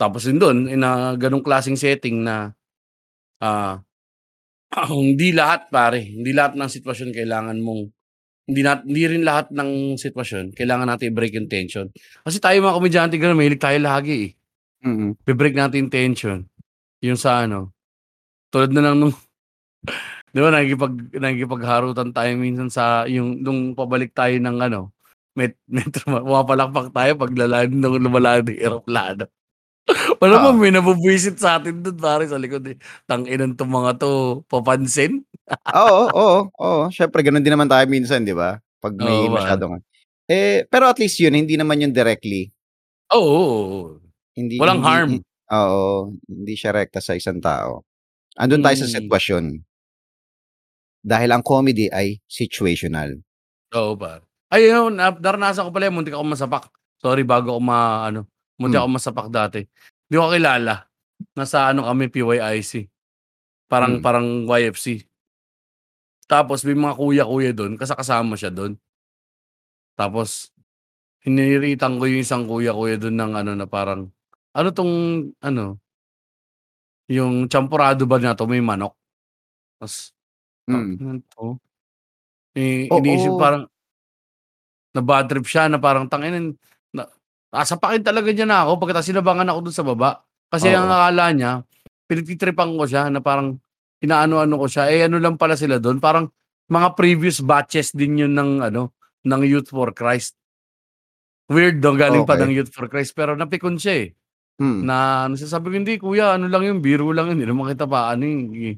Tapos din dun, in a gano'ng klaseng setting na, ah, hindi lahat pare, hindi lahat ng sitwasyon kailangan mong hindi nat hindi rin lahat ng sitwasyon kailangan natin i-break yung tension. Kasi tayo mga komedyante gano'n, mahilig tayo lagi, eh. Mm. Be-break natin yung tension, yung sa ano, tulad na lang nung 'di ba nakikipag nakikipagharutan tayo minsan sa yung nung pabalik tayo ng ano, met metro pumapalakpak tayo pag lalanding nung lumalanding eroplano. Malamang Oo. may nabubwisit sa'tin dun pare sa likod, eh. "Tang-inang 'tong mga 'to, papansin." Oo, oo, oo. Siyempre gano'n din naman tayo minsan, 'di ba? 'Pag may Oo, pare. masyadong eh, pero at least yun hindi naman yun directly. Oo, oo. Hindi Walang hindi harm. oo, hindi siya rekta sa isang tao. Andun tayo sa Mm. sitwasyon. Dahil ang comedy ay situational. Oo, pare. Ay, yun na naranasan ko pala yan, muntik akong masapak. Sorry, bago ako ma-ano, muntik Hmm. akong masapak dati. Di ko kilala. Nasa ano kami, PYIC. Parang Hmm. parang YFC. Tapos may mga kuya-kuya dun, kasa-kasama siya dun. Tapos, hiniritan ko yung isang kuya-kuya dun ng ano na parang, "Ano 'tong ano" "yung champorado ba na 'to may manok?" Tas, Mm. "Tangina 'to." Eh, iniisip Oo. parang na-bad trip siya na parang, "Tangina na sasapakin talaga niya na ako." Pagkatapos sinabakan ako dun sa baba. Kasi ang Oo. akala niya, pinagtitripan ko siya na parang inaano-ano ko siya, eh, ano lang pala sila dun, parang mga previous batches din yun ng ano, ng Youth for Christ. Weird 'no, galing pa ng. Youth for Christ pero napikon siya, eh. Mm. Na ano siya, sabi ko, "Hindi kuya, ano lang yun, biro lang yun, hindi naman kita paano, eh."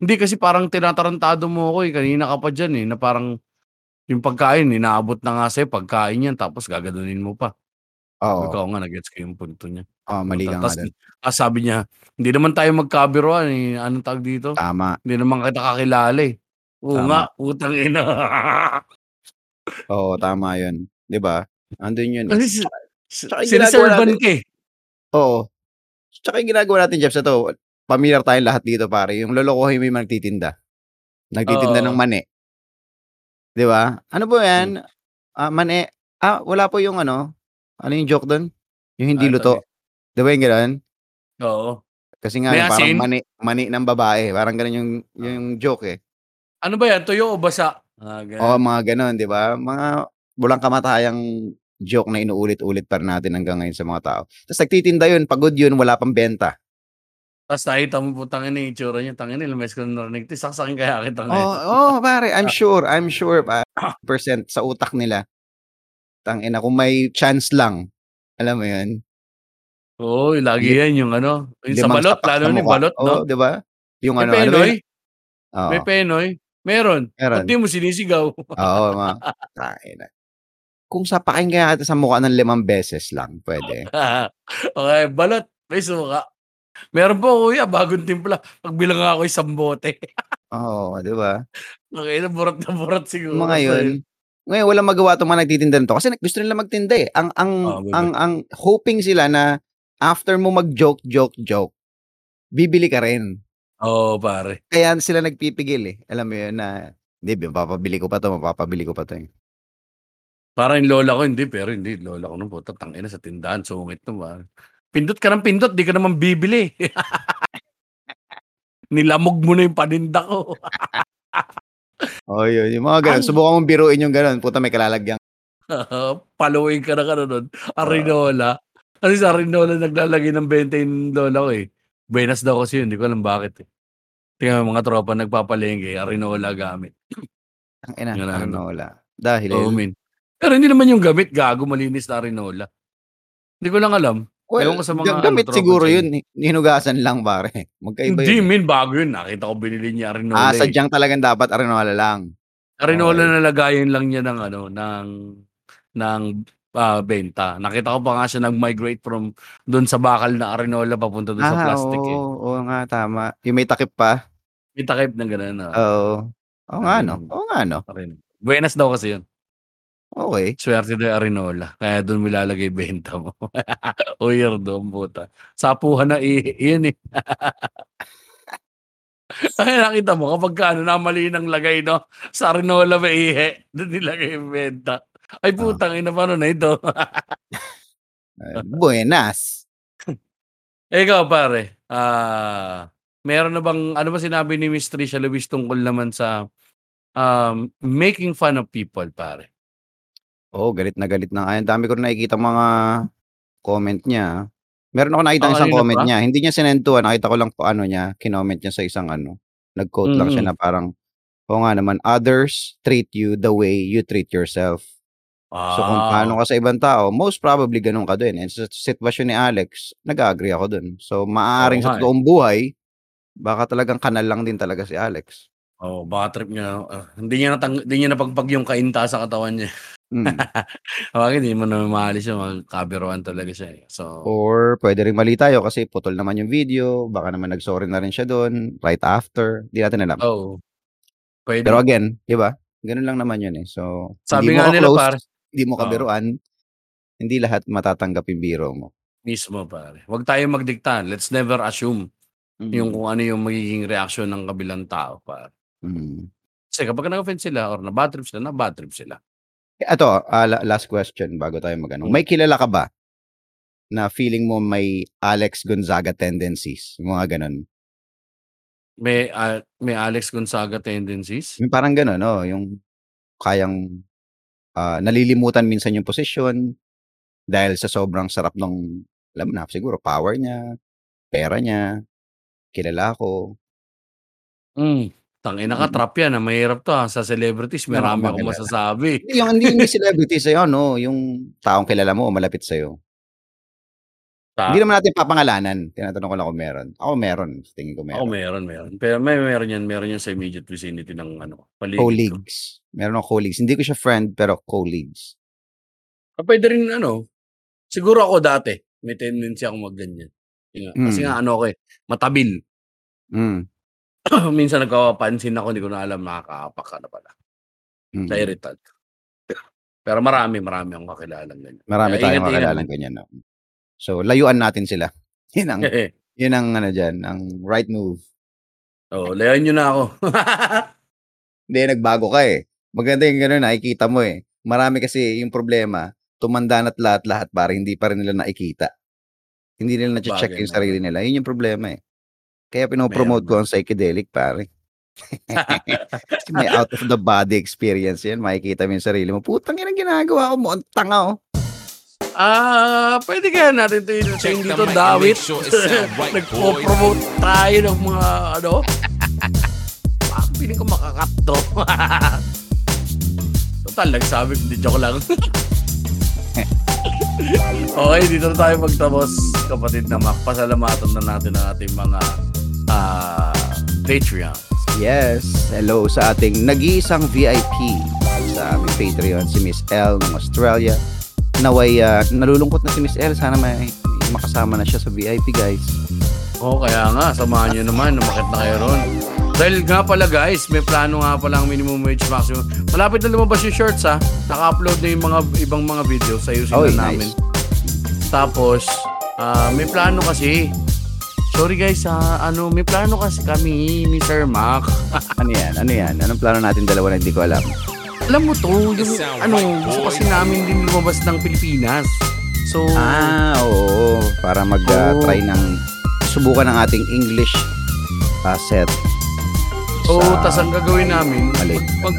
Hindi kasi parang tinatarantado mo ako, eh, kanina ka pa diyan, eh, na parang yung pagkain inaabot na nga sa'yo pagkain yan tapos gaganunin mo pa. Oo. "Oo nga, na-gets ko yung punto niya." Oo, mali Puta ka nga dun. ta's sabi niya, "Hindi naman tayo magkabiruan, eh, anong tawag dito, Tama. hindi naman kita kakilala, eh." Oo Tama. nga, putang ina. Oo, tama yun, 'di ba? Andun yun, eh. Kasi si si Tsaka yung ginagawa sine-serve-an natin ka, eh. oo. Tsaka yung ginagawa natin Jeps, eto pamilyar tayong lahat dito pare, yung lolokohin mo yung nagtitinda. Nagtitinda ng Oo. mani. 'Di ba? "Ano po Hmm. 'yan? Ah, mani. Ah, wala po yung ano" ano yung joke dun? Yung hindi tawag luto. 'Di ba yung gano'n? Oo. Kasi nga May yung parang asin? mani mani ng babae, parang gano'n yung Oo. yung joke, eh. Ano ba yan, tuyo o basa? Mga Oo, gano'n. mga gano'n, 'di ba? Mga walang kamatayang joke na inuulit-ulit pa natin hanggang ngayon sa mga tao. Ta's nagtitinda yun, pagod yun, wala pang benta. Ta's nakita mo putang ina yung itsura niya, ilang beses ko na narinig saksakin kaya kita Oo, ngayon. oo pare, I'm sure, I'm sure pa percent sa utak nila. Tangina kung may chance lang, alam mo yun? Oo, lagi Li yan yung ano, yung sa balot lalo na yung balot 'no? Oo, 'di ba? Yung May ano, ano penoy? yun? Oo. May penoy? Meron. Meron. di mo sinisigaw? Oo, mga tangina. Kung sapakin kaya kita sa mukha ng limang beses lang, puwede. Okey, balot, may suka. Meron po kuya, bagong timpla, magbilang nga ako isang bote. Oo, 'di ba? Tangina burot na burot siguro mga yun. Ngayon walang magawa 'tong mga nagtitinda nito kasi gusto nila magtinda, eh. Ang ang Oo, ang ang hoping sila na after mo mag-joke, joke, joke, bibili ka rin. Oo, pare. Kaya sila nagpipigil, eh. Alam mo yun na, "Hindi, mapapabili ko pa 'to, mapapabili ko pa 'to, eh." Parang yung lola ko hindi, pero hindi lola ko no'n puta tangina sa tindahan sungit pare. Pindot ka ng pindot, di ka naman bibili. Nilamog mo na yung paninda ko. Oo, yun, yung mga gano'n. Ang Subukan mong biruin yung gano'n, puta may kalalagyan paluin ka ng ano nun, Oo. Arinola. Kasi sa Arinola naglalagay ng benta yung lola ko, eh. Buenas daw kasi yun, di ko alam bakit, eh. Tingnan mo mga tropa nagpapalengke, Arinola gamit. Tangina, Yun ang ano. Arinola. Dahil? men. Pero hindi naman yung gamit, gago malinis na Arinola. Hindi ko lang alam. Well, Ewan ko sa ga mga ano, gamit siguro sa yun, eh, hinugasan lang pare. Magkaiba Hindi yun, eh. men, bago yun. Nakita ko binili niya Ah, Arinola, eh. sadyang talagang dapat Arinola lang. Arinola Okey. na lagayan lang niya ng ano, ng ng, ah, benta. Nakita ko pa nga siya nag-migrate from dun sa bakal na Arinola papunta sa Ah, plastic, eh. oo. Oo nga, tama. Yung may takip pa? May takip na gano'n, oo. Oo. Oo nga 'no, oo nga 'no. Buenas daw kasi yun. Okey. Swerte daw yung Arinola, kaya dun mo ilalagay benta mo. Weirdo ang puta. Sapuhan na ihi, yun, eh. Kaya nakita mo kapagka ano, namali ng lagay 'no, sa Arinola maihi, dun nilagay yung benta. Ay Oh. putang ina, paano na ito? Buenas. Eh, ikaw pare, ah, meron na bang ano ba sinabi ni Miss Tricia Luis tungkol naman sa, um, making fun of people pare? Oo, galit na galit na nga yan. Dami ko rin nakikitang mga comment niya, ah. Meron akong nakitang Ah, isang comment pa? niya, hindi niya ah, nakita ko lang po ano niya, kinoment niya sa isang ano, nag-quote lang siya Mm. na parang, "Oo nga naman, others treat you the way you treat yourself." So, kung paano Ah. ka sa ibang tao, most probably gano'n ka din, and sa sitwasyon ni Alex, nag-a-agree ako dun. So, Oo maaaring sa nga, eh. totoong buhay, baka talagang kanal lang din talaga si Alex. Oo, baka trip niya, ah, hindi niya natang hindi niya napagpag yung kainta sa katawan niya. Mm. Sabagay di mo naman maalis yun, magkabiruan talaga siya, eh. So Or puwede ring mali tayo kasi putol naman yung video, baka naman nag-sorry na rin siya dun, right after, di natin alam. Oo. Pero Puwede. again, 'di ba, gano'n lang naman yun, eh. So, Sabi hindi mo nga nila ka-close, pare hindi mo oo. kabiruan, hindi lahat matatanggap yung biro mo. Mismo pare. Huwag tayong magdikta, let's never assume yung Mm. kung ano yung magiging reaksyon ng kabilang tao pare. Mm. Kasi kapag na-offend sila or na-bad trip sila, na-bad trip sila. Eh, eto, ah, la last question bago tayo mag-ano, Hmm. may kilala ka ba na feeling mo may Alex Gonzaga tendencies, mga gano'n? May, ah, may Alex Gonzaga tendencies? Yung parang gano'n, oo, yung kayang, ah, nalilimutan minsan yung posisyon dahil sa sobrang sarap nung alam mo na, siguro power niya, pera niya. kilala ko. Hmm, tangina ka Mm. trap yan, ah, mahirap 'to, ah, sa celebrities Meron ka marami akong kilala? masasabi. Hindi yung hindi hindi celebrity sa'yo ano, yung taong kilala mo o malapit sa'yo. Ta Hindi naman natin papangalanan, tinatanong ko lang kung meron. Ako meron, sa tingin ko Ako meron. meron, meron. Pero may meron yan, meron yan sa immediate vicinity ng ano, paligid ko. Colleagues, meron akong colleagues. Hindi ko siya friend pero colleagues. Ah, puwede rin ano, siguro ako dati may tendency akong magganyan. Yun nga, kasi Mm. nga ano ako, eh, matabil. Hmm. Minsan nagpapapansin ako, hindi ko na alam nakakaapak ka na pala. Mm. Na-irritant. Pero marami, marami akong kakilalang ganyan. Marami Kaya tayong kakilalang lang. ganyan, no. So, layuan natin sila. Yun ang yun ang ano diyan, ang right move. Oo, layuan niyo na ako. Hindi, nagbago ka, eh. Maganda yung gano'n nakikita mo, eh. Marami kasi yung problema, tumanda na't lahat-lahat pare hindi pa rin nila nakikita. Hindi nila Sabagay yung naman. sarili nila, yun yung problema, eh. Kaya pino-promote ko ang psychedelic pare. Kasi may out of the body experience yan, makikita mo yung sarili mo, "Putang inang ginagawa ko, mukhang tanga, oh." Ah, puwede kaya natin 'to i-chain dito, dawit. Nagpo-promote tayo ng mga ano. Parang feeling ko maka-cut 'to. Total nagsabi ko, 'di joke lang. Okey, dito na tayo magtapos, kapatid na Mac. Pasalamatan na natin ang ating mga, ah, Patreon. Yes, hello sa ating nag-iisang VIP sa aming Patreon, si Miss L ng Australia. Naway, ah, nalulungkot na si Miss L. Sana may makasama na siya sa VIP, guys. Oo, kaya nga, samahan nyo naman, umakit na kayo ron. Dahil nga pala guys, may plano nga pala ang minimum wage maximum. Malapit na lumabas yung shorts ha. Naka-upload na yung mga ibang mga videos sa ayusin Oy, na nice. namin. Tapos, ah, may plano kasi. Sorry guys ha, ano, may plano kasi kami ni Sir Mac. Ano yan? Ano yan? Anong plano natin dalawa na hindi ko alam? Alam mo to, yung ano, gusto kasi namin din lumabas ng Pilipinas. So, Ah, oo. Para mag-try Oo. ng subukan ng ating English uh, set. Oo, sa- tas ang gagawin namin, Mali. mag, mag,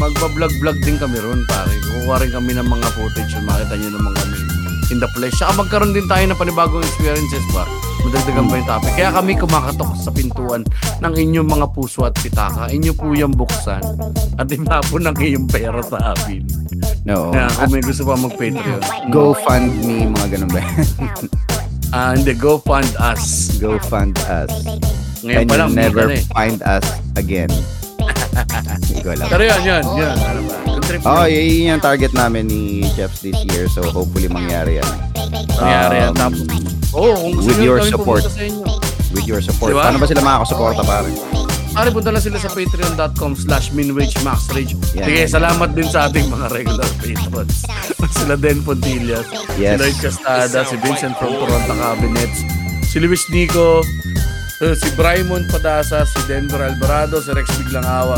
magbablog-vlog din kami ron, pare. Kukuha rin kami ng mga footage, makita nyo naman kami in the flesh. Saka magkaroon din tayo ng panibagong experiences ba? Madagdagan pa yung topic. Kaya kami kumakatok sa pintuan ng inyong mga puso at pitaka. Inyo po yung buksan. At imapon ng iyong pera sa amin. No. Kaya kung may gusto pa mag-Patreon. Go fund me, mga ganun ba? Ah, hindi, go fund us. Go fund us. Ngayon And pa lang, hindi never na eh. find us again. Hindi ko alam. Pero yan, yan, yan. Ano ba? Contribute. Oh, yun yun yung target namin ni Chefs this year. So, hopefully mangyari yan. Nangyari yan. Um, Tapos, Oo, kung gusto with your support. pumunta sa inyo. With your support. Diba? Paano ba sila makakasuporta, pare? Pare, punta lang sila sa patreon.com slash minwagemaxrage. Yan. Sige, salamat din sa ating mga regular patrons. sila Den Pontillas, Yes. si Lloyd Castada, si Vincent from Toronto Cabinets, si Luis Nico, eh, si Brymon Padasa, si Denver Alvarado, si Rex Biglangawa,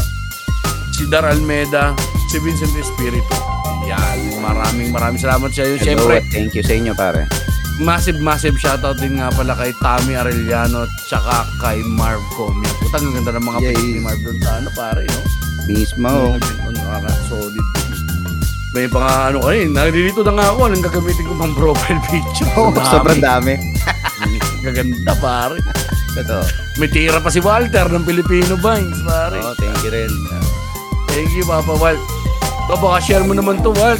si Dar Almeda, si Vincent Espiritu. Yan, maraming maraming salamat sa iyo. Hello, Siyempre, at thank you sa inyo, pare. massive massive shoutout din nga pala kay Tommy Arellano tsaka kay Marv Comia. Putang ang ganda ng mga Yes. ni Marv doon sa ano pare, no? Mismo. Nakaka-solid. May mga ano kayo, nalilito na nga ako, anong gagamitin ko pang profile picture. Oh, Ang dami. sobrang dami. Gaganda pare. Totoo. May tira pa si Walter ng Filipino Vines pare. Oh, thank you rin. Thank you Papa Walt. So baka share mo naman to Walt.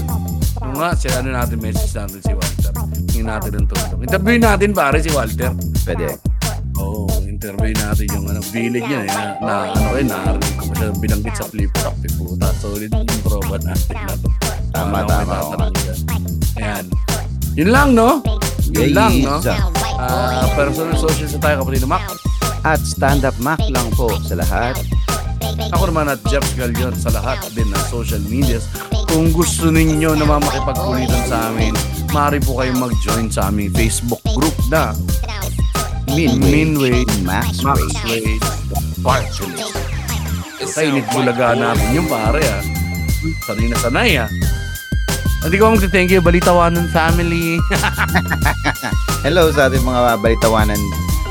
Ano nga, si ano natin message natin si Walter. Hingin natin ng tulong. Interview natin pare si Walter. Pwede. Oo, oh, interview natin yung ano, bilig niya eh, na, na ano eh, narinig ko pa siya binanggit sa flip top eh, puta. Solid yung tropa natin na to. Tama, Ano, tama. Ayan. Yun lang, no? Yun lang, no? Ah, personal social sa tayo, kapatid na Mac. At stand-up Mac lang po sa lahat. Ako naman at Jeff Galion sa lahat din ng social medias. Kung gusto ninyo na makipagkulitan sa amin, maaari po kayong mag-join sa aming Facebook group na Minway Max Max Ray. Wade Parchelist. Kainig bulaga namin yung pare ah. Sanay na sanay ah. Hindi ko mag-thank you, Balitawanan family. Hello sa ating mga balitawanan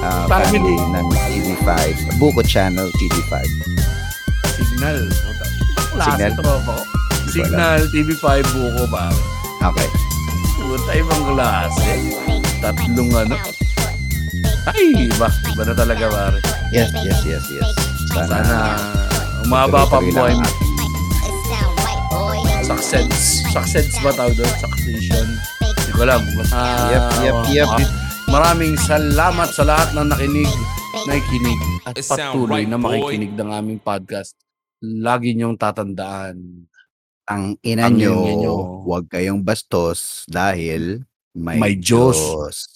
uh, Family. family ng TV5. Buko Channel TV5. Signal. Signal? Signal? Tropa ko. Signal, TV5, buko pare. Okay. Puta, ibang klase. Tatlong ano. Ay, iba. Iba na talaga, pare. Yes, yes, yes, yes. Sana, Sana umaba pa ang buhay mo. ang- Success. Success ba tawag doon? Succession. Hindi ko alam. Basta, Yep, yep, yep. ma- Maraming salamat sa lahat na nakinig, nakikinig at patuloy na makikinig ng aming podcast. Lagi niyong tatandaan. Ang ina Ang nyo, ina nyo. huwag kayong bastos dahil may, May Diyos. Diyos.